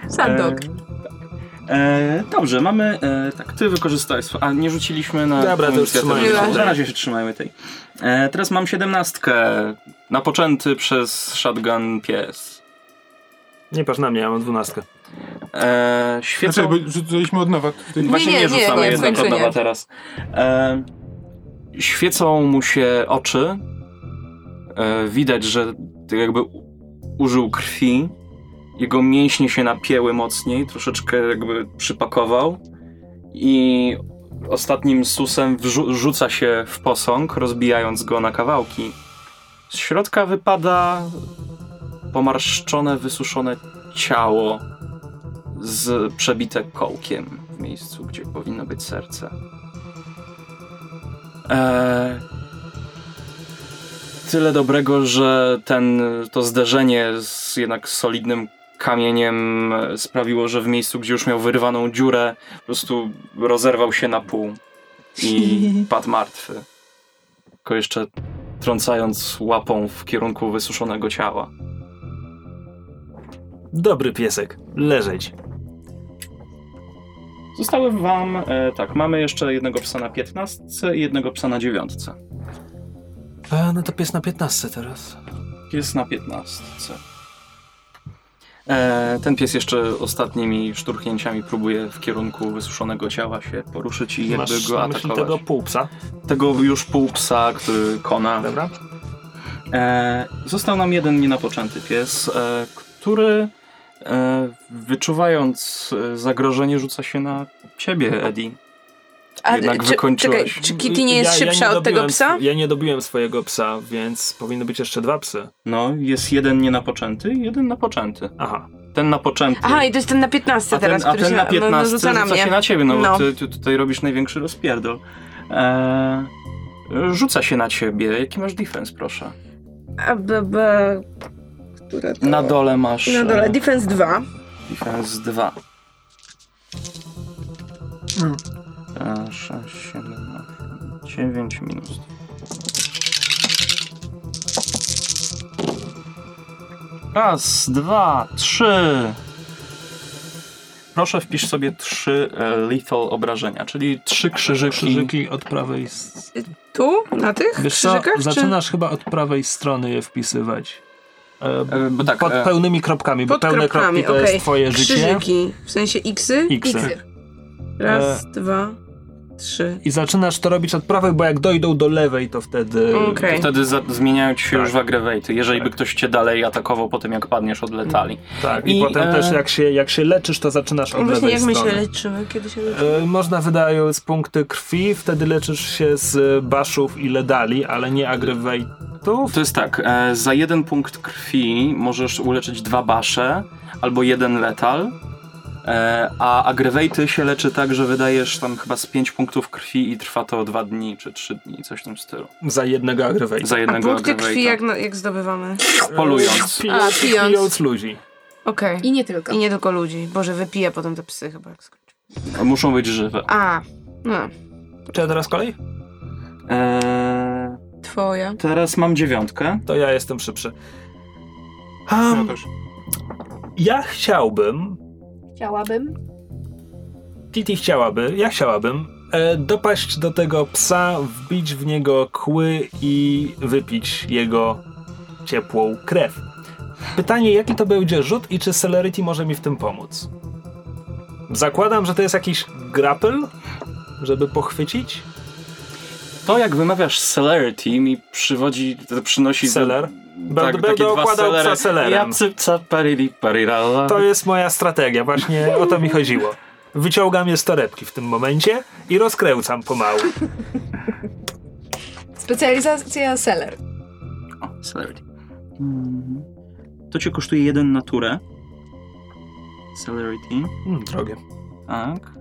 Sad dog. E, dobrze, mamy. E, tak, ty wykorzystałeś. A nie rzuciliśmy na. Dobra, to już Na razie się trzymajmy tej. E, teraz mam siedemnastkę. Napoczęty przez shotgun pies. Nie patrz na mnie, ja mam dwunastkę. E, świecą. Znaczy, bo rzucaliśmy od nowa. Tutaj- Właśnie Nie, nie, nie, nie, rzucamy nie, jednak od nowa teraz. E, świecą mu się oczy. E, widać, że tak jakby użył krwi. Jego mięśnie się napięły mocniej, troszeczkę jakby przypakował. I ostatnim susem wrzu- rzuca się w posąg, rozbijając go na kawałki. Z środka wypada pomarszczone, wysuszone ciało z przebite kołkiem w miejscu, gdzie powinno być serce. Eee, tyle dobrego, że ten, to zderzenie z jednak solidnym kamieniem sprawiło, że w miejscu, gdzie już miał wyrwaną dziurę, po prostu rozerwał się na pół i padł martwy. Tylko jeszcze trącając łapą w kierunku wysuszonego ciała. Dobry piesek, leżeć. Zostały wam, e, tak, mamy jeszcze jednego psa na 15 i jednego psa na dziewiątce. A, no to pies na 15 teraz. Pies na 15. E, ten pies jeszcze ostatnimi szturchnięciami próbuje w kierunku wysuszonego ciała się poruszyć i jakby Masz go na myśli atakować. tego półpsa. Tego już pół psa, który kona. Dobra? E, został nam jeden nienapoczęty pies, e, który e, wyczuwając e, zagrożenie rzuca się na ciebie, Eddie. A, Jednak czy, wykończyłeś. Czekaj, czy Kitty nie jest szybsza nie od tego psa? Ja nie dobiłem swojego psa, więc powinny być jeszcze dwa psy. No, jest jeden nienapoczęty i jeden napoczęty. Aha. ten na poczęty. Aha, i to jest ten na 15 a ten, teraz, a który ten się na no, 15 no, rzuca na mnie. się na ciebie, no, No. bo ty, ty tutaj robisz największy rozpierdol. Eee, rzuca się na ciebie. Jaki masz defense, proszę? A, b, b, które to? Na dole masz Na dole, e, defense 2. defense 2. Mm. E, 6, 7, 8, 9 minus. Raz, dwa, trzy. Proszę wpisz sobie trzy e, lethal obrażenia, czyli trzy krzyżyki. Krzyżyki od prawej... Tu? Na tych Wiesz co, krzyżykach? czy- zaczynasz chyba od prawej strony je wpisywać. E, E, bo tak, pod e, pełnymi kropkami, bo Pod pełne kropkami, kropki to okej. jest twoje życie. Krzyżyki, w sensie xy. X. Xy. Raz, E. dwa, trzy. I zaczynasz to robić od prawej, bo jak dojdą do lewej, to wtedy... Okej. Wtedy za, zmieniają ci się Tak. już w aggravaty, jeżeli Tak. by ktoś cię dalej atakował po tym, jak padniesz od letali. Tak, i, I, potem e, też jak się, jak się leczysz, to zaczynasz od Właśnie lewej jak my strony. się leczymy, kiedy się leczymy? E, Można wydając punkty krwi, wtedy leczysz się z baszów i ledali, ale nie agrewate'ów. To jest tak, e, za jeden punkt krwi możesz uleczyć dwa basze albo jeden letal, e, a aggravaty się leczy tak, że wydajesz tam chyba z 5 punktów krwi i trwa to dwa dni czy trzy dni, coś w tym stylu. Za jednego agrewate'a. Za A jednego punkty aggravate'a. krwi jak, na- jak zdobywamy? Polując. A, pijąc. pijąc ludzi. Okej. I nie tylko. I nie tylko ludzi. Boże, wypija potem te psy chyba jak skończy. Muszą być żywe. A, no. Czy ja teraz kolej? E, Twoja. teraz mam dziewiątkę. To ja jestem szybszy. Ja Um, też. ja chciałbym, Chciałabym. Titi chciałaby, ja chciałabym e, dopaść do tego psa, wbić w niego kły i wypić jego ciepłą krew. Pytanie, jaki to będzie rzut i czy Celerity może mi w tym pomóc? Zakładam, że to jest jakiś grapple, żeby pochwycić? To jak wymawiasz celerity mi przywodzi, to przynosi... do- Będę- będę dwa okładał psa celery. parirala. To jest moja strategia, właśnie o to mi chodziło. Wyciągam je z torebki w tym momencie i rozkręcam pomału. Specjalizacja seller. O, celerity. Mhm. To cię kosztuje jeden naturę. Celerity. Hmm, drogie. Tak.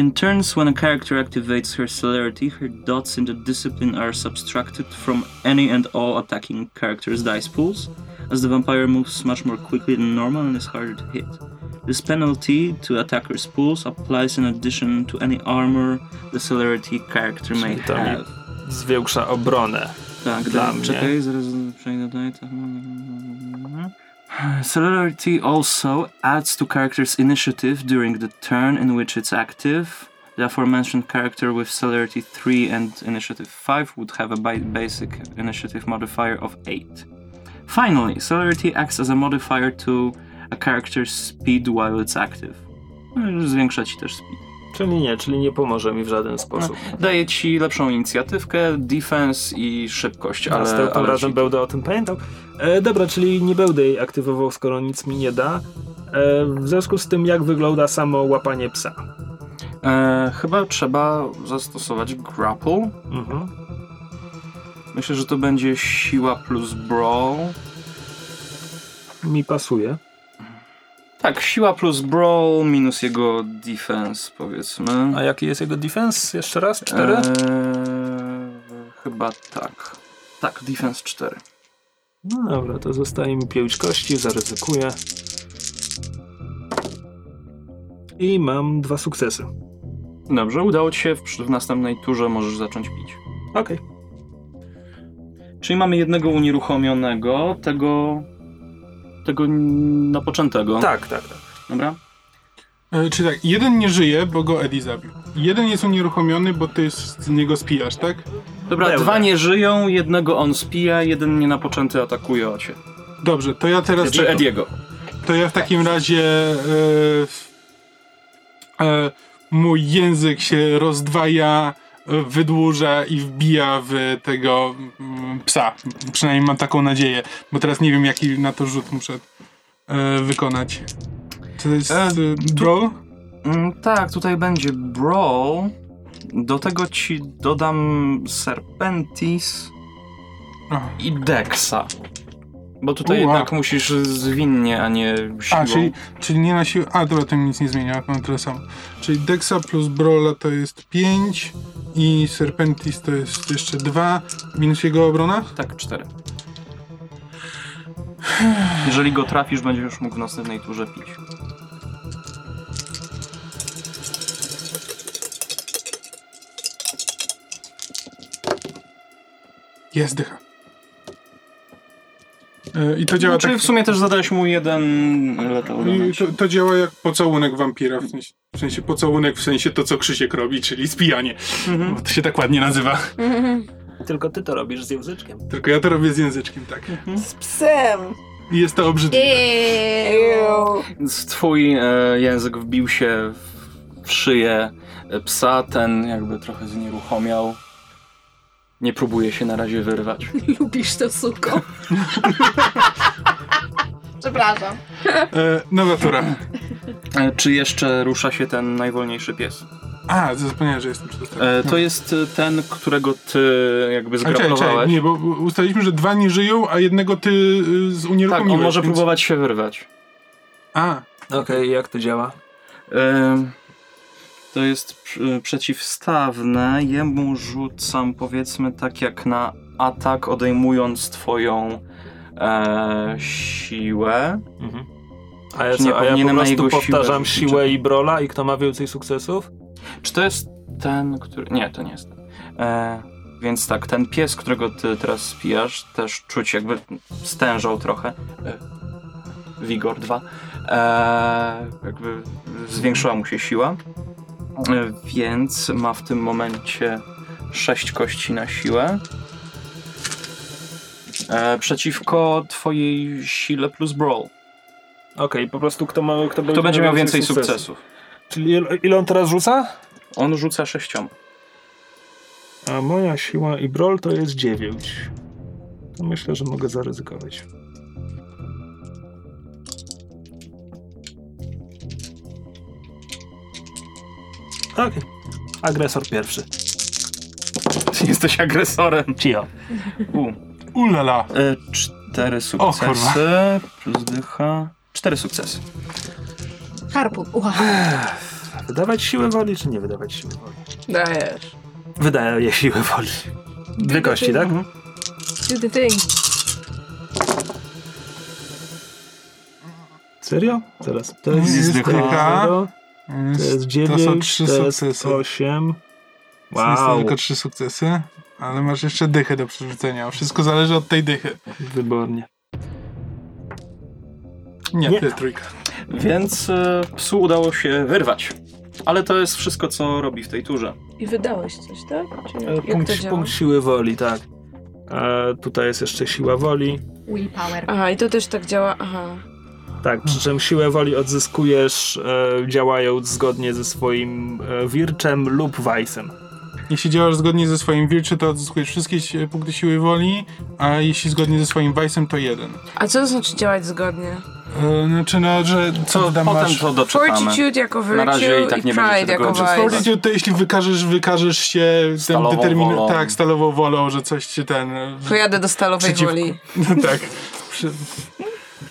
In turns, when a character activates her celerity, her dots in the discipline are subtracted from any and all attacking character's dice pools, as the vampire moves much more quickly than normal and is harder to hit. This penalty to attacker's pools applies in addition to any armor the celerity character may Czyli to mi have. zwiększa obronę. Tak, Dla mnie. czekaj, zaraz przejdę dalej. Celerity also adds to character's initiative during the turn in which it's active. The aforementioned character with celerity 3 and initiative 5 would have a basic initiative modifier of 8. Finally, celerity acts as a modifier to a character's speed while it's active. Zwiększa ci też speed. Czyli nie, czyli nie pomoże mi w żaden sposób. Daje ci lepszą inicjatywkę, defense i szybkość, ale, Następnym ale razem ci- będę o tym pamiętał. E, dobra, czyli nie będę jej aktywował, skoro nic mi nie da. E, w związku z tym, jak wygląda samo łapanie psa? E, chyba trzeba zastosować grapple. Mhm. Myślę, że to będzie siła plus brawl. Mi pasuje. Tak, siła plus brawl minus jego defense, powiedzmy. A jaki jest jego defense? Jeszcze raz? Cztery? E, chyba tak. Tak, defense 4. No dobra, to zostaje mi pięć kości, zaryzykuję. I mam dwa sukcesy. Dobrze, udało ci się, w, w następnej turze możesz zacząć pić. Okej. Czyli mamy jednego unieruchomionego, tego... tego napoczętego. Tak, tak, tak. Dobra? E, Czy tak, jeden nie żyje, bo go Eddie zabił. Jeden jest unieruchomiony, bo ty z niego spijasz, tak? Dobra, Pełne. dwa nie żyją, jednego on spija, jeden nienapoczęty atakuje ocie. Dobrze, to ja teraz... Czy Ediego. To ja w takim razie... E, e, mój język się rozdwaja, wydłuża i wbija w tego mm, psa. Przynajmniej mam taką nadzieję, bo teraz nie wiem, jaki na to rzut muszę e, wykonać. To jest E, e, brawl? Mm, tak, tutaj będzie Brawl. Do tego ci dodam Serpentis Aha. i Dexa. Bo tutaj Ua. jednak musisz zwinnie, a nie siłą. A, czyli, czyli nie na siłę. A, dobra, to mi nic nie zmienia, mam tyle samo. Czyli Dexa plus Brola to jest 5 i Serpentis to jest jeszcze 2, minus jego obrona? Tak, cztery. Jeżeli go trafisz, będziesz już mógł w następnej turze pić. Jest dycha. I to działa Czyli tak. w sumie też zadałeś mu jeden letal to, to działa jak pocałunek wampira, w sensie, w sensie pocałunek, w sensie to, co Krzysiek robi, czyli spijanie. Mhm. Bo to się tak ładnie nazywa. Tylko ty to robisz z języczkiem. Tylko ja to robię z języczkiem, tak. Z psem. I jest to obrzydliwe. Więc Twój e, język wbił się w, szyję psa, ten jakby trochę znieruchomiał. Nie próbuje się na razie wyrwać. Lubisz to, suko. Przepraszam. E, nowa tura. E, czy jeszcze rusza się ten najwolniejszy pies? A, zapomniałem, że jestem przedostatni. E, to jest e, ten, którego ty jakby Ale czekaj, czekaj, zgraplowałeś. nie, bo ustaliliśmy, że dwa nie żyją, a jednego ty y, z Tak, unieruchomiłeś. on może więc- próbować się wyrwać. A, Okej, jak to działa? Ym, To jest pr- przeciwstawne. Jemu rzucam powiedzmy tak jak na atak, odejmując twoją e, siłę. Mhm. A ja, Czy nie co, a ja po prostu siłę powtarzam rzucić? siłę i brola i kto ma więcej sukcesów? Czy to jest ten, który... Nie, to nie jest ten. E, więc tak, ten pies, którego ty teraz spijasz, też czuć jakby stężał trochę. E, Wigor 2. E, jakby zwiększyła mu się siła. E, więc ma w tym momencie 6 kości na siłę. E, przeciwko twojej sile plus brawl. Okej, po prostu kto, ma, kto, Kto będzie miał więcej sukcesów? Czyli ile, ile on teraz rzuca? On rzuca sześcioma. A moja siła i brol to jest 9. To myślę, że mogę zaryzykować. Okej. Agresor pierwszy. Ty jesteś agresorem. Cio. U. ulala. E, cztery sukcesy plus dycha. Cztery sukcesy. Harpun. Ucha. Wydawać siłę woli, czy nie wydawać siły woli? Dajesz. Wydaję siłę woli. Dwie kości, tak? Do the thing. Serio? Zaraz. To Jest dycha. zero, jest 9, to są trzy to jest sukcesy. 8. Wow. Są tylko trzy sukcesy, ale masz jeszcze dychę do przerzucenia. Wszystko zależy od tej dychy. Wybornie. Nie, Nie. ty trójka. Więc e, psu udało się wyrwać. Ale to jest wszystko, co robi w tej turze. I wydałeś coś, tak? Czy E, jak to Punkt, działa? punkt siły woli, tak. E, tutaj jest jeszcze siła woli. Willpower. Aha, i to też tak działa, aha. Tak, przy czym siłę woli odzyskujesz e, działając zgodnie ze swoim e, wirczem lub wajsem. Jeśli działasz zgodnie ze swoim wilczy, to odzyskujesz wszystkie punkty siły woli, a jeśli zgodnie ze swoim wajsem, to jeden. A co to znaczy działać zgodnie? E, znaczy, no, że co Co tam potem masz? to doczytamy. Fortitude jako virtue Na razie i tak nie będziecie pride tego jako odczytywać. vice. Fortitude to jeśli wykażesz, wykażesz się Stalową tym determin- wolą. Tak, stalową wolą, że coś ci ten... Pojadę do stalowej Przeciwko. woli. No tak. Przy...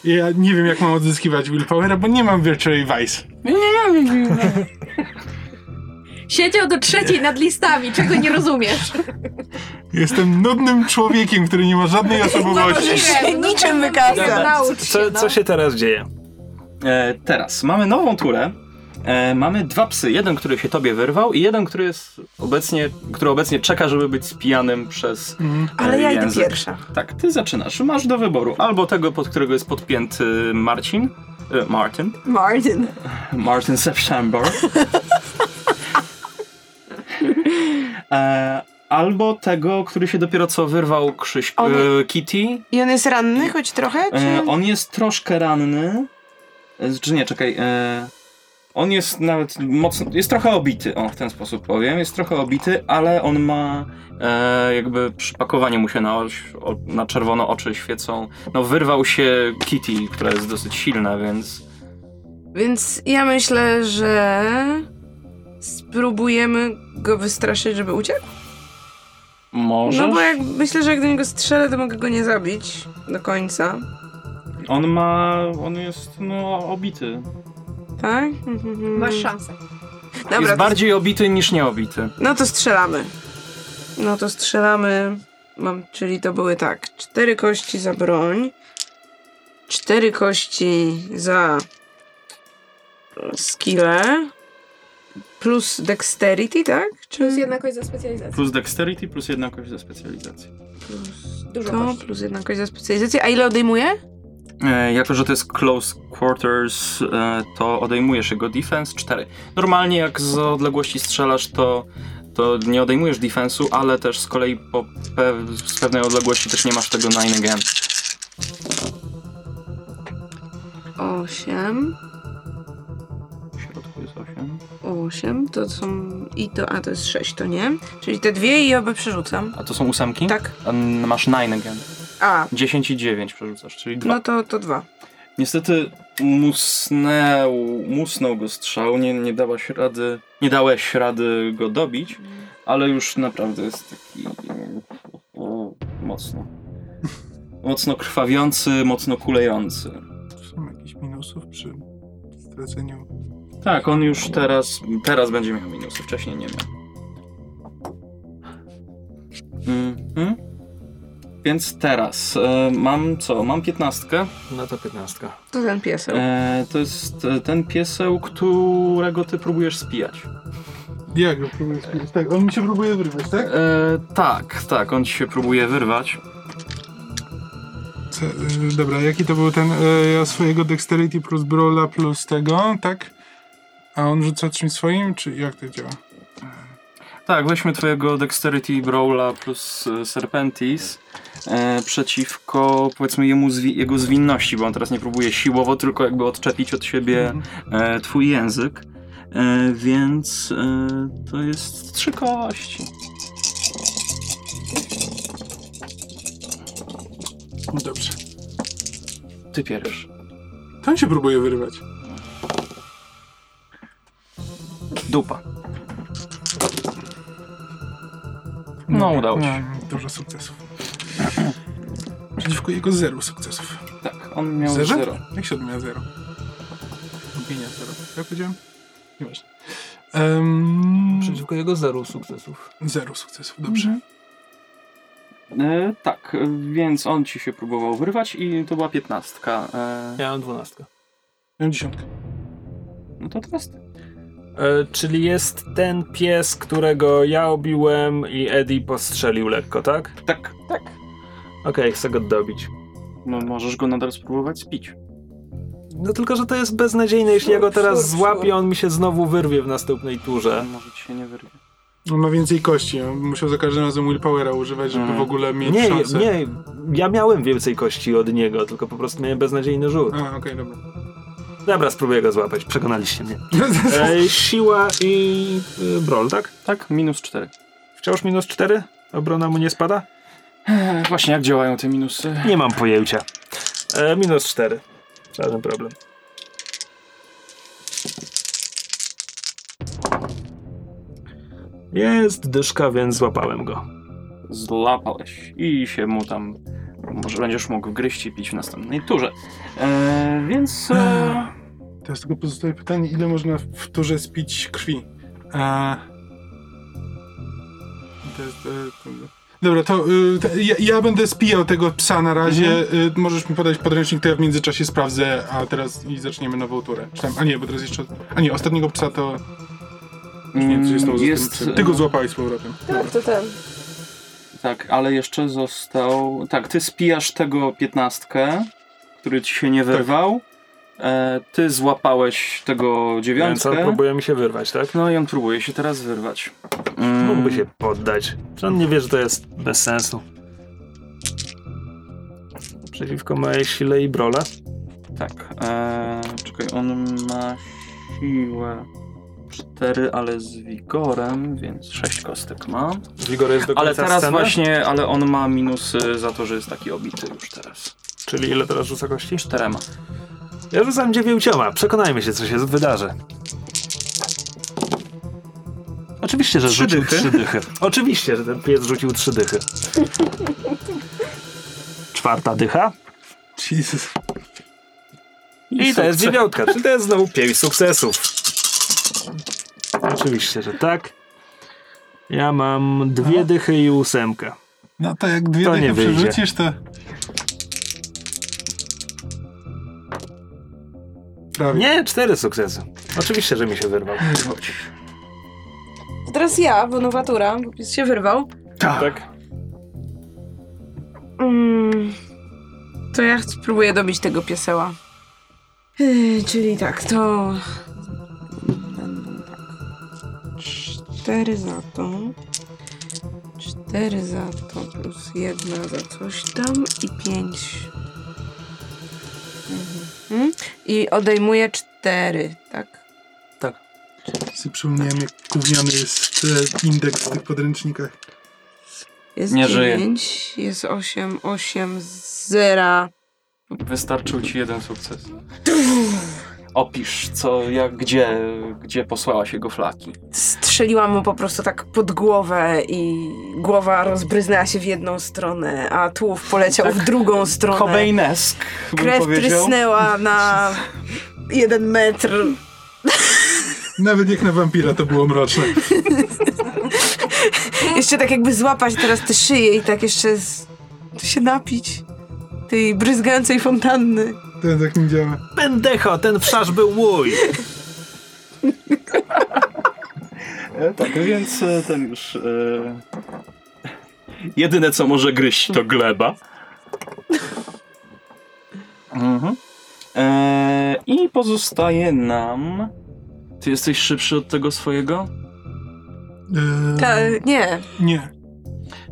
Ja nie wiem, jak mam odzyskiwać willpowera, bo nie mam Virtual Vice. Siedział do trzeciej nad listami, czego nie rozumiesz. Jestem nudnym człowiekiem, który nie ma żadnej osobowości. się niczym wykaza. Naucz się, Co, no. co się teraz dzieje? E, teraz mamy nową turę. E, mamy dwa psy. Jeden, który się tobie wyrwał i jeden, który jest obecnie, który obecnie czeka, żeby być spijanym przez e, Ale ja idę język. pierwsza. Tak, ty zaczynasz. Masz do wyboru albo tego, pod którego jest podpięty Marcin, e, Martin, Martin. Martin September. e, albo tego, który się dopiero co wyrwał Krzyś, On- e, Kitty. I on jest ranny choć trochę? Czy... E, on jest troszkę ranny. E, Czy nie, czekaj. E, on jest nawet mocno. Jest trochę obity, o w ten sposób powiem. Jest trochę obity, ale on ma. E, jakby przypakowanie mu się na, oś, o, na czerwono oczy świecą. No, wyrwał się Kitty, która jest dosyć silna, więc. Więc ja myślę, że spróbujemy go wystraszyć, żeby uciekł. Może. No bo jak myślę, że jak do niego strzelę, to mogę go nie zabić do końca. On ma, on jest, no, obity. Tak? Mhm. Masz szansę. Dobra, jest to, bardziej obity niż nieobity. no to strzelamy. No to strzelamy. Mam, czyli to były tak. Cztery kości za broń. Cztery kości za skille. Plus dexterity, tak? Czy Plus jedna kość za specjalizację. Plus dexterity, plus jedna kość za specjalizację. Dużo to, kości. plus jedna kość za specjalizację. A ile odejmuje? E, jako, że to jest close quarters, e, to odejmujesz jego defense 4. Normalnie jak z odległości strzelasz, to, to nie odejmujesz defensu, ale też z kolei po pe- z pewnej odległości też nie masz tego 9 again. Osiem. W środku jest 8. Osiem. To są... I to... A, to jest sześć, to nie? Czyli te dwie i obie przerzucam. A to są ósemki? Tak. A masz 9 again. A, 10 i 9 przerzucasz, czyli 2. no to, to dwa. Niestety musnął, musnął go strzał, nie, nie dałaś rady, nie dałeś rady go dobić, ale już naprawdę jest taki o, mocno. Mocno krwawiący, mocno kulejący. Są jakieś minusów przy straceniu. Tak, on już teraz, teraz będzie miał minusy, wcześniej nie miał. Mhm. Więc teraz e, mam co? Mam piętnastkę. No to piętnastka. To ten pieseł. E, to jest e, ten pieseł, którego ty próbujesz spijać. Jak go próbuję spijać? Tak, on mi się próbuje wyrwać, tak? E, tak, tak, on ci się próbuje wyrwać. Co, y, dobra, jaki to był ten, y, ja swojego Dexterity plus Brawla plus tego, tak? A on rzuca czymś swoim, czy jak to działa? Tak, weźmy twojego Dexterity Brawla plus e, Serpentis e, przeciwko, powiedzmy, jemu zwi- jego zwinności, bo on teraz nie próbuje siłowo, tylko jakby odczepić od siebie e, twój język. E, więc e, to jest trzy kości. No dobrze. Ty pierwszy. To on się próbuje wyrwać. Dupa. No, udało się. No, dużo sukcesów. Przeciwko jego zero sukcesów. Tak, on miał Zerze? zero. Jak się odmienia zero? Odmienia zero. Jak powiedziałem? Nieważne. Um, Przeciwko jego zeru sukcesów. zero sukcesów, dobrze. E, tak, więc on ci się próbował wyrwać i to była piętnastka. E, Ja mam dwunastkę. Miałem dziesiątkę. no to teraz ty. E, czyli jest ten pies, którego ja obiłem i Eddie postrzelił lekko, tak? Tak, tak. Okej, chcę go dobić. No możesz go nadal spróbować spić. No tylko, że to jest beznadziejne. Jeśli ja go teraz złapię, on mi się znowu wyrwie w następnej turze. Może ci się nie wyrwie. On ma więcej kości. On musiał za każdym razem willpowera używać, żeby w ogóle mieć Nie, szansę. nie, ja miałem więcej kości od niego, tylko po prostu miałem beznadziejny rzut. A, okej, dobra. Dobra, spróbuję go złapać, przekonaliście mnie. E, siła i y, brol, tak? Tak, minus cztery. Wciąż minus 4? Obrona mu nie spada? Eee, właśnie, jak działają te minusy? Nie mam pojęcia. E, minus 4. Żaden problem. Jest dyszka, więc złapałem go. Złapałeś i się mu tam... Może będziesz mógł gryźć i pić w następnej turze. Eee, więc... E, Teraz tylko pozostaje pytanie, ile można w turze spić krwi? A... To jest, e, to... Dobra, to y, ja, ja będę spijał tego psa na razie. Y, możesz mi podać podręcznik, to ja w międzyczasie sprawdzę, a teraz i zaczniemy nową turę. Czy tam, a nie, bo teraz jeszcze... A nie, ostatniego psa to... Nie wiem, co jest... psem. Ty go złapałeś z powrotem. Tak, to ten. Tak, ale jeszcze został... Tak, ty spijasz tego piętnastkę, który ci się nie wyrwał. E, ty złapałeś tego Więc on dziewiątkę. próbuje mi się wyrwać, tak? No i on próbuje się teraz wyrwać. Mm, Mógłby się poddać. On nie wie, że to jest bez sensu. Przeciwko mojej sile i brole. Tak. E, czekaj, on ma siłę 4, ale z wigorem, więc 6 kostek ma. Wigor jest do końca Ale teraz sceny? właśnie, ale on ma minusy za to, że jest taki obity już teraz. Czyli ile teraz rzuca kości? Czterema. Ja rzucam dziewięcioma. Przekonajmy się, co się wydarzy. Oczywiście, że Trzy rzucił dychy. trzy dychy. Oczywiście, że ten pies rzucił trzy dychy. Czwarta dycha. Jesus. I to jest dziewiątka, czyli to jest znowu pięć sukcesów. Oczywiście, że tak. Ja mam dwie dychy i ósemkę. No to jak dwie To dychy przerzucisz, to... Prawie. Nie, cztery sukcesy. Oczywiście, że mi się wyrwał. To teraz ja, bo nowatura, bo pies się wyrwał. Tak? Mm, to ja spróbuję dobić tego pieseła. Yy, czyli tak, to... Będą tak. Cztery za to. Cztery za to plus jedna za coś tam i pięć. Mhm. I odejmuję cztery, tak? Tak. Sobie przypomniałem, jak gówniany jest e, indeks w tych podręcznikach. Jest Nie żyje. dziewięć, jest osiem, osiem, zera. Wystarczył ci jeden sukces. Opisz, co, jak, gdzie, gdzie posłałaś jego flaki. Strzeliłam mu po prostu tak pod głowę i głowa rozbryznęła się w jedną stronę, a tułów poleciał w drugą stronę. Cobain-esk, bym Krew powiedział. trysnęła na jeden metr. Nawet jak na wampira to było mroczne. Jeszcze tak jakby złapać teraz te szyje i tak jeszcze z... się napić tej bryzgającej fontanny. To tak nie działa. Pendecho, ten wszarz był mój! E, Tak, więc e, ten już... E... Jedyne, co może gryźć, to gleba. Mhm. E, I pozostaje nam... Ty jesteś szybszy od tego swojego? E, Ta, nie. Nie.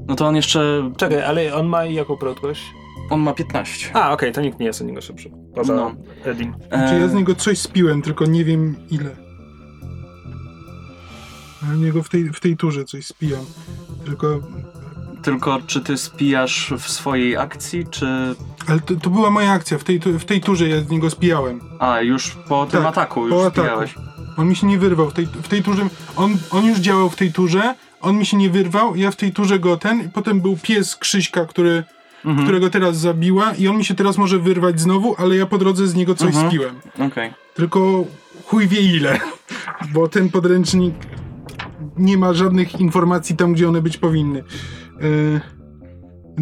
No to on jeszcze... Czekaj, ale on ma jaką prędkość? On ma 15. A, okej, to nikt nie jest od niego szybszy. Poza No. Edim. E, Czy ja z niego coś spiłem, tylko nie wiem ile. Ja z niego w tej, w tej turze coś spijam. Tylko... Tylko czy ty spijasz w swojej akcji, czy... Ale to, to była moja akcja. W tej, w tej turze ja z niego spijałem. A, już po tym Tak, ataku już po ataku. spijałeś. On mi się nie wyrwał. W tej, w tej turze... On, on już działał w tej turze. On mi się nie wyrwał. Ja w tej turze go ten... I potem był pies Krzyśka, który... Mhm. którego teraz zabiła i on mi się teraz może wyrwać znowu, ale ja po drodze z niego coś Mhm. spiłem. Okej. Tylko chuj wie ile, bo ten podręcznik nie ma żadnych informacji tam, gdzie one być powinny. E,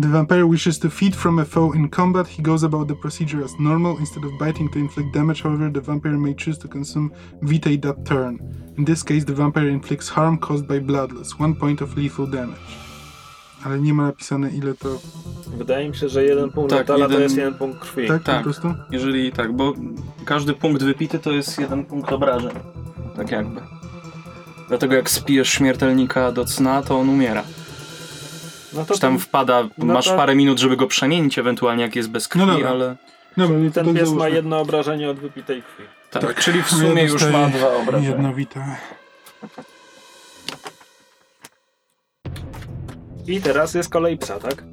The vampire wishes to feed from a foe in combat. He goes about the procedure as normal. Instead of biting to inflict damage, however, the vampire may choose to consume vitae that turn. In this case, the vampire inflicts harm caused by bloodless. One point of lethal damage. Ale nie ma napisane ile to... Wydaje mi się, że jeden punkt Tak, metala to jeden- jest jeden punkt krwi. Tak, Tak. po prostu? Jeżeli tak, bo każdy punkt wypity to jest jeden punkt obrażeń. Tak jakby. Dlatego jak spijesz śmiertelnika do cna, to on umiera. No to Czy tam ten, wpada, no masz to- parę minut, żeby go przemienić, ewentualnie jak jest bez krwi, No dobra. ale... No to ten tak pies ma załóżmy. jedno obrażenie od wypitej krwi. Tak, czyli w Ja sumie już ma dwa obrażenia. Jednowite. I teraz jest kolej psa, tak?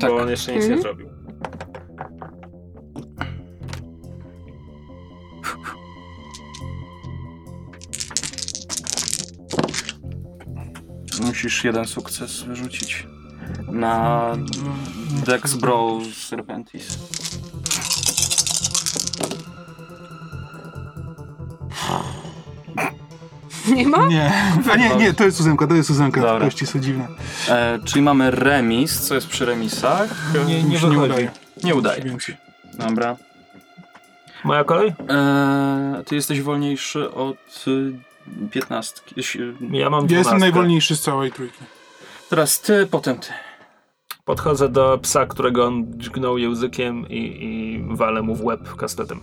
Tak. Bo on jeszcze nic nie Mhm. zrobił. Musisz jeden sukces wyrzucić na Dex Brawl Serpentis. Nie ma? Nie, a nie, nie, to jest ósemka, to jest ósemka. Dobra. Kości są dziwne. E, czyli mamy remis, co jest przy remisach? Nie, nie wychodzi. udaje. Nie udaje. Dobra. Moja kolej? E, ty jesteś wolniejszy od y, piętnastki. Jeśli- Ja mam Ja jestem 12. najwolniejszy z całej trójki. Teraz ty, potem ty. Podchodzę do psa, którego on dźgnął językiem i, i walę mu w łeb kastetem.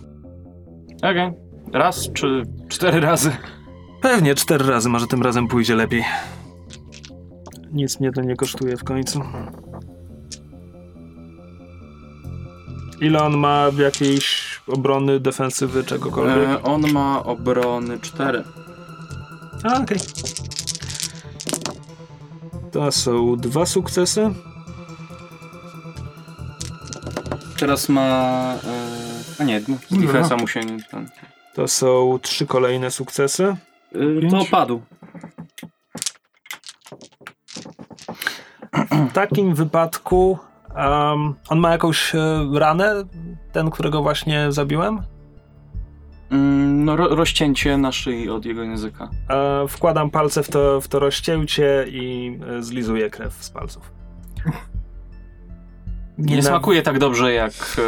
Okej. Raz czy cztery razy? Pewnie cztery razy, może tym razem pójdzie lepiej. Nic mnie to nie kosztuje w końcu. Ile on ma jakiejś obrony, defensywy, czegokolwiek? E, on ma obrony cztery. A, okej. To są dwa sukcesy. Teraz ma... E, a nie, no, defensa mu się... nie- Ten, To są trzy kolejne sukcesy. Y, to Pięć. padł. W takim wypadku um, on ma jakąś e, ranę Ten, którego właśnie zabiłem? Mm, no, ro, rozcięcie na szyi od jego języka. E, wkładam palce w to, w to rozcięcie i e, zlizuję krew z palców. Nie Niena- smakuje tak dobrze jak e,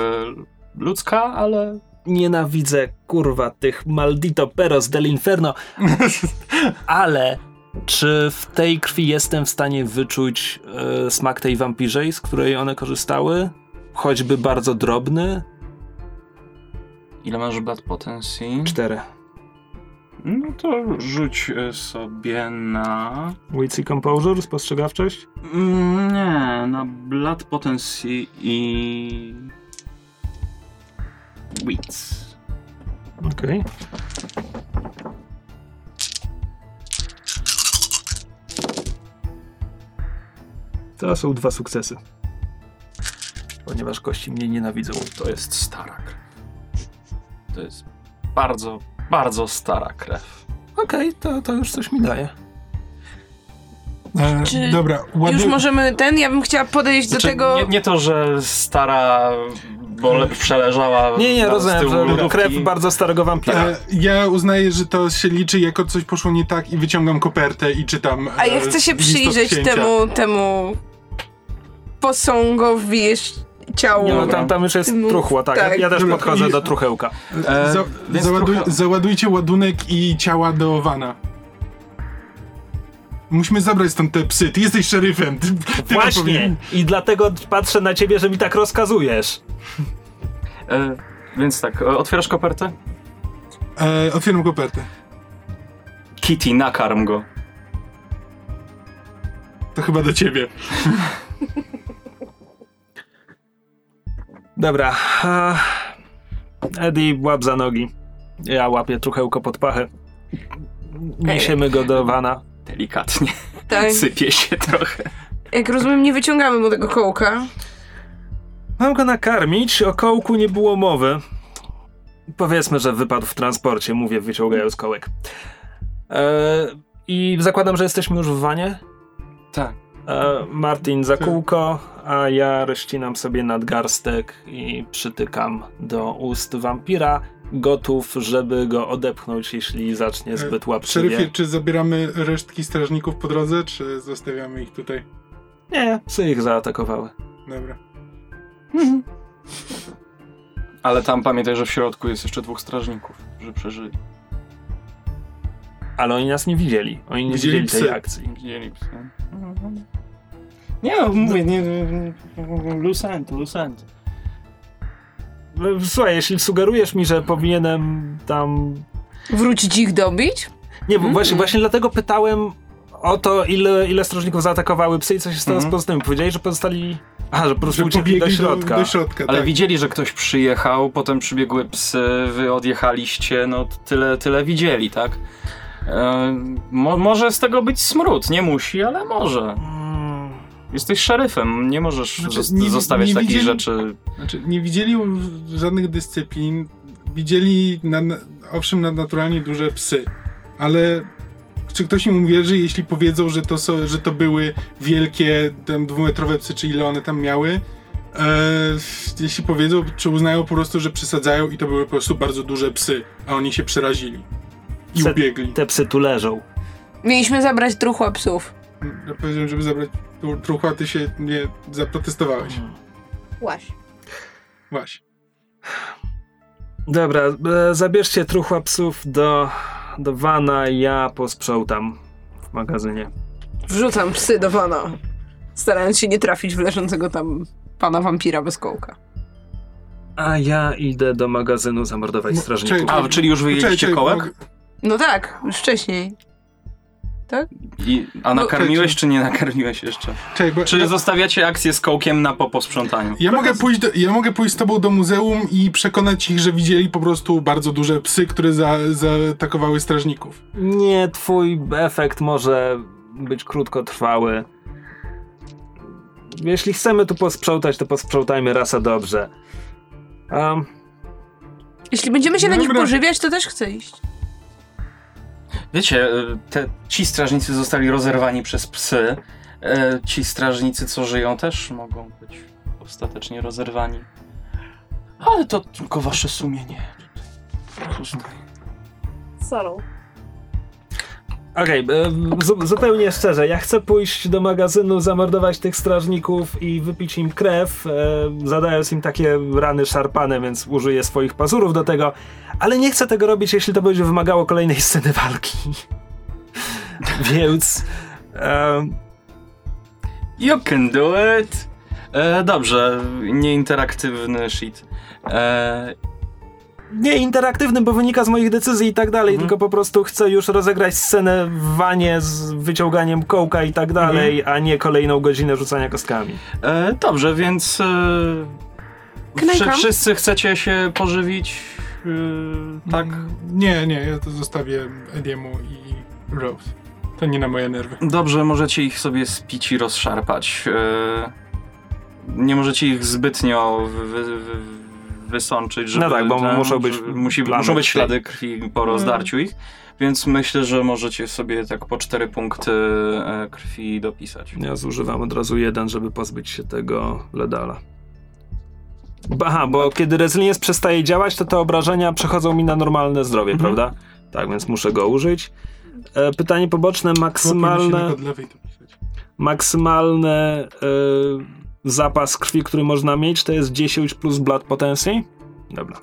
ludzka, ale Nienawidzę, kurwa, tych maldito peros del inferno. Ale czy w tej krwi jestem w stanie wyczuć e, smak tej wampirzej, z której one korzystały? Choćby bardzo drobny? ile masz blood potencji? Cztery. No to rzuć e, sobie na... Wits i Composure, spostrzegawczość? Mm, nie, na blood potencji i... Wits. Okej. To są dwa sukcesy. Ponieważ kości mnie nienawidzą. To jest stara krew. To jest bardzo, bardzo stara krew. Okej, to, to już coś mi daje. E, Czy dobra, ładnie. Już możemy ten, ja bym chciała podejść Znaczy, do tego... nie, nie to, że stara, bo le- przeleżała Nie, nie, rozumiem, tyłu krew bardzo starego wampira. E, ja uznaję, że to się liczy jako coś poszło nie tak i wyciągam kopertę i czytam. A ja e, chcę się przyjrzeć temu, temu posągowi ciału. Nie, no tam, tam już jest truchło, tak. tak. Ja też podchodzę i- do truchełka. E, Za, załaduj, Załadujcie ładunek i ciała do wana. Musimy zabrać stąd te psy. Ty jesteś szeryfem. Ty, ty Właśnie! I dlatego patrzę na ciebie, że mi tak rozkazujesz. E, więc tak, e, otwierasz kopertę? E, otwieram kopertę. Kitty, nakarm go. To chyba do ciebie. Dobra. Eddie, łap za nogi. Ja łapię truchełko pod pachę. Niesiemy go do wana. Delikatnie. Tak. Sypie się trochę. Jak rozumiem, nie wyciągamy mu tego kołka. Mam go nakarmić, o kołku nie było mowy. Powiedzmy, że wypadł w transporcie, mówię wyciągając kołek. E, I zakładam, że jesteśmy już w wanie? Tak. E, Martin za kółko, a ja rozcinam sobie nadgarstek i przytykam do ust wampira, gotów, żeby go odepchnąć, jeśli zacznie zbyt Szeryfie, łapczywie. czy zabieramy resztki strażników po drodze, czy zostawiamy ich tutaj? Nie, psy ich zaatakowały. Dobra. Ale tam pamiętaj, że w środku jest jeszcze dwóch strażników, że przeżyli. Ale oni nas nie widzieli. Oni nie Widzieli widzieli tej akcji. Widzieli psy. Nie, no, mówię, nie, Lucent, Lucent. Słuchaj, jeśli sugerujesz mi, że powinienem tam Wrócić ich dobić? Nie, bo właśnie, właśnie dlatego pytałem o to, ile, ile strażników zaatakowały psy i co się stało Mhm. z pozostałymi. Powiedzieli, że pozostali... Aha, że po prostu Że uciekli do środka. Do, do środka, Ale tak. widzieli, że ktoś przyjechał, potem przybiegły psy, wy odjechaliście, no tyle, tyle widzieli, tak? E, mo, może z tego być smród, nie musi, ale może. Jesteś szeryfem, nie możesz Znaczy, nie- zostawiać nie takich widzieli- rzeczy. Znaczy, nie widzieli żadnych dyscyplin. Widzieli, na, owszem, nadnaturalnie duże psy, ale czy ktoś im uwierzy, jeśli powiedzą, że to, są, że to były wielkie, tam dwumetrowe psy, czy ile one tam miały? E, jeśli powiedzą, czy uznają po prostu, że przesadzają i to były po prostu bardzo duże psy, a oni się przerazili i Se- ubiegli. te psy tu leżą. Mieliśmy zabrać truchła psów. Ja powiedziałem, żeby zabrać tru- truchła, ty się nie zaprotestowałeś. Właśnie. Właśnie. Dobra, e, zabierzcie truchła psów do, do wana, ja posprzątam w magazynie. Wrzucam psy do wana, starając się nie trafić w leżącego tam pana wampira bez kołka. A ja idę do magazynu zamordować No, strażników. A, czyli już wyjedliście Czekaj, kołek? No tak, już wcześniej. I, a nakarmiłeś, czy nie nakarmiłeś jeszcze? Czekaj, bo Czy ja- zostawiacie akcję z kołkiem na po posprzątaniu? Ja mogę, pójść do, ja mogę pójść z tobą do muzeum i przekonać ich, że widzieli po prostu bardzo duże psy, które za, zaatakowały strażników. Nie, twój efekt może być krótkotrwały. Jeśli chcemy tu posprzątać, to posprzątajmy raz a dobrze. Um, Jeśli będziemy się na nich pożywiać, to też chcę iść. Wiecie, e, te, ci strażnicy zostali rozerwani przez psy. E, Ci strażnicy, co żyją, też mogą być ostatecznie rozerwani. Ale to tylko wasze sumienie. Tutaj. Sorrow. Okej, e, zu- zupełnie szczerze, ja chcę pójść do magazynu, zamordować tych strażników i wypić im krew, e, zadając im takie rany szarpane, więc użyję swoich pazurów do tego, ale nie chcę tego robić, jeśli to będzie wymagało kolejnej sceny walki. więc... E, You can do it! E, dobrze, nieinteraktywny shit. E, nie interaktywny, bo wynika z moich decyzji i tak dalej, tylko po prostu chcę już rozegrać scenę w wanie z wyciąganiem kołka i tak dalej, a nie kolejną godzinę rzucania kostkami. e, dobrze, więc e, wszyscy chcecie się pożywić, e, tak? Nie, nie, ja to zostawię Ediemu i Rose. To nie na moje nerwy. Dobrze, możecie ich sobie spić i rozszarpać. E, nie możecie ich zbytnio wy, wy, wy, wysączyć, żeby... No tak, bo ten, muszą być musi, muszą być ślady krwi po rozdarciu ich, więc myślę, że możecie sobie tak po cztery punkty e, krwi dopisać. Ja zużywam od razu jeden, żeby pozbyć się tego ledala. Aha, bo kiedy Resilience przestaje działać, to te obrażenia przechodzą mi na normalne zdrowie, Mhm. prawda? Tak, więc muszę go użyć. E, pytanie poboczne, maksymalne, Maksymalne... od zapas krwi, który można mieć, to jest 10 plus blood potencji? Dobra.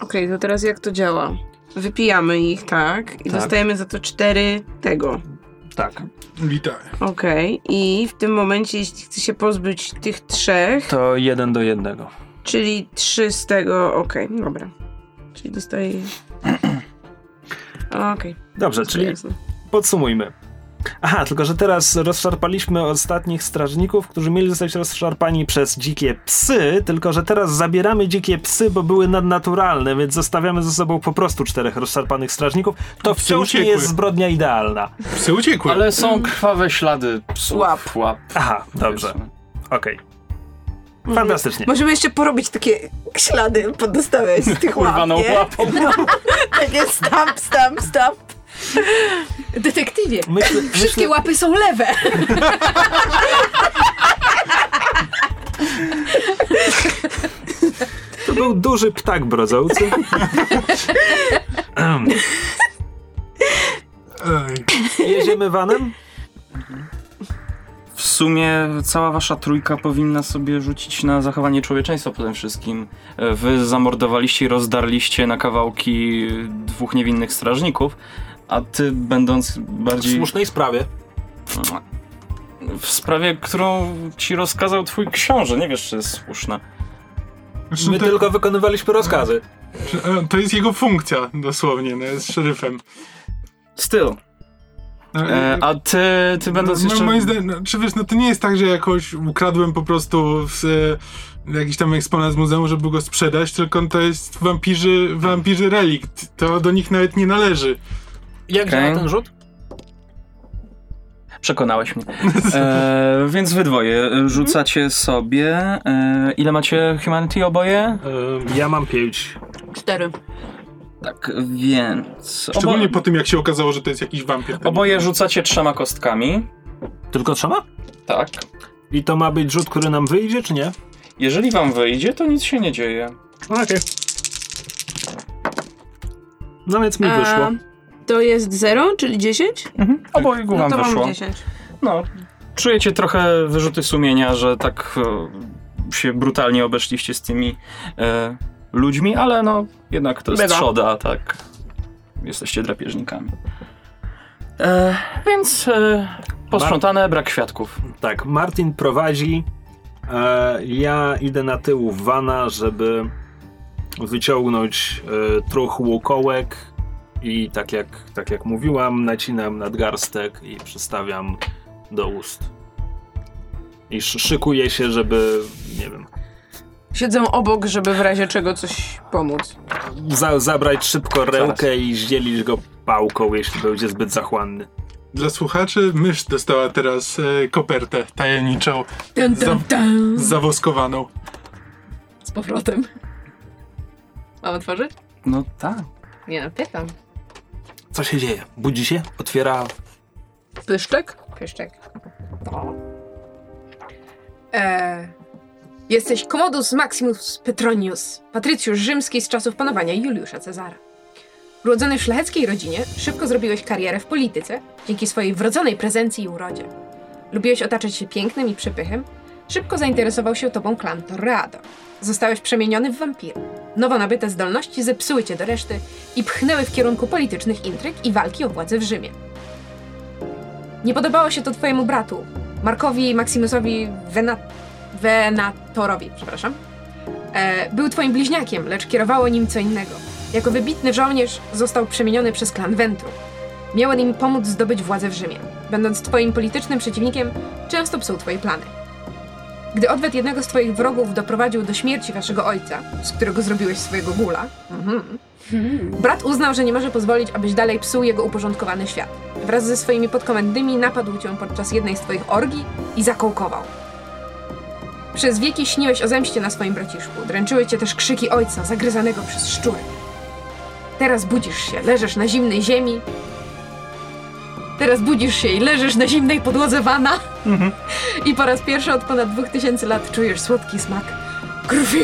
Okej, to teraz jak to działa? Wypijamy ich, tak? I Tak. dostajemy za to cztery tego. Tak. Witaj. Okej, i w tym momencie, jeśli chce się pozbyć tych trzech, To jeden do jednego. czyli trzy z tego, okej, dobra. Czyli dostaję... Okej, Dobrze, wszystko czyli jasne. Podsumujmy. Aha, tylko że teraz rozszarpaliśmy ostatnich strażników, którzy mieli zostać rozszarpani przez dzikie psy, tylko że teraz zabieramy dzikie psy, bo były nadnaturalne, więc zostawiamy ze sobą po prostu czterech rozszarpanych strażników. To Psy wciąż nie jest zbrodnia idealna. Psy uciekły. Ale są krwawe ślady psów. Łap. Łap. Aha, dobrze. Okej. Fantastycznie. Możemy jeszcze porobić takie ślady, podostawiać z tych łap, Urwaną nie? łapą. Takie stamp, stamp, stamp. Detektywie. Myślę, Wszystkie myślę, łapy są lewe. to był duży ptak brodzący. Jedziemy vanem? W sumie cała wasza trójka powinna sobie rzucić na zachowanie człowieczeństwa po tym wszystkim. Wy zamordowaliście i rozdarliście na kawałki dwóch niewinnych strażników, a ty będąc W bardziej słusznej sprawie. w sprawie, którą ci rozkazał twój książę, nie wiesz czy jest słuszna. My to, tylko wykonywaliśmy rozkazy. e, to jest jego funkcja, dosłownie, no, jest szeryfem. Styl. No, E, a ty, ty będąc no, jeszcze... Moim zdaniem, no, czy wiesz, no to nie jest tak, że jakoś ukradłem po prostu w, e, jakiś tam eksponat z muzeum, żeby go sprzedać, tylko to jest wampirzy, wampirzy relikt. To do nich nawet nie należy. Jak Okej. działa ten rzut? Przekonałeś mnie. E, więc wy dwoje e, rzucacie sobie... E, ile macie humanity oboje? Y, ja mam pięć. Cztery. Tak, więc... Szczególnie Obo, po tym, jak się okazało, że to jest jakiś wampir. oboje rzucacie trzema kostkami. Tylko trzema? Tak. I to ma być rzut, który nam wyjdzie, czy nie? Jeżeli wam wyjdzie, to nic się nie dzieje. Okej. No więc mi A, wyszło. To jest 0, czyli 10? Mhm. Obojgu No wam to wyszło. mam 10. No, czujecie trochę wyrzuty sumienia, że tak e, się brutalnie obeszliście z tymi e, ludźmi, ale no, jednak to jest Bywa. trzoda, tak. Jesteście drapieżnikami. E, więc e, posprzątane, brak świadków. Tak, Martin prowadzi. E, ja idę na tył wana, żeby wyciągnąć e, truch łukołek i tak jak, tak jak mówiłam, nacinam nadgarstek i przystawiam do ust. I sz- szykuję się, żeby, nie wiem, Siedzę obok, żeby w razie czego coś pomóc. za, zabrać szybko rękę i zdzielić go pałką, jeśli będzie zbyt zachłanny. Dla słuchaczy mysz dostała teraz e, kopertę tajemniczą, Dun, dun, dun. zawoskowaną. Z powrotem. Mam otworzyć? No tak. Nie no, pytam. Co się dzieje? Budzi się? Otwiera Pyszczek? Pyszczek. Eee, Jesteś Commodus Maximus Petronius, patrycjusz rzymski z czasów panowania Juliusza Cezara. Urodzony w szlacheckiej rodzinie, szybko zrobiłeś karierę w polityce dzięki swojej wrodzonej prezencji i urodzie. Lubiłeś otaczać się pięknem i przepychem, szybko zainteresował się tobą klan Torreado. Zostałeś przemieniony w wampira. Nowo nabyte zdolności zepsuły cię do reszty i pchnęły w kierunku politycznych intryg i walki o władzę w Rzymie. Nie podobało się to twojemu bratu, Markowi Maximusowi Vena... Venatorowi, przepraszam. E, był twoim bliźniakiem, lecz kierowało nim co innego. Jako wybitny żołnierz został przemieniony przez klan Ventru. Miał on im pomóc zdobyć władzę w Rzymie. Będąc twoim politycznym przeciwnikiem, często psuł twoje plany. Gdy odwet jednego z twoich wrogów doprowadził do śmierci waszego ojca, z którego zrobiłeś swojego gula, mhm, brat uznał, że nie może pozwolić, abyś dalej psuł jego uporządkowany świat. Wraz ze swoimi podkomendnymi napadł cię podczas jednej z twoich orgii i zakołkował. Przez wieki śniłeś o zemście na swoim braciszku. Dręczyły cię też krzyki ojca, zagryzanego przez szczury. Teraz budzisz się, leżysz na zimnej ziemi. Teraz budzisz się i leżysz na zimnej podłodze wana. I po raz pierwszy od ponad dwóch tysięcy lat czujesz słodki smak krwi.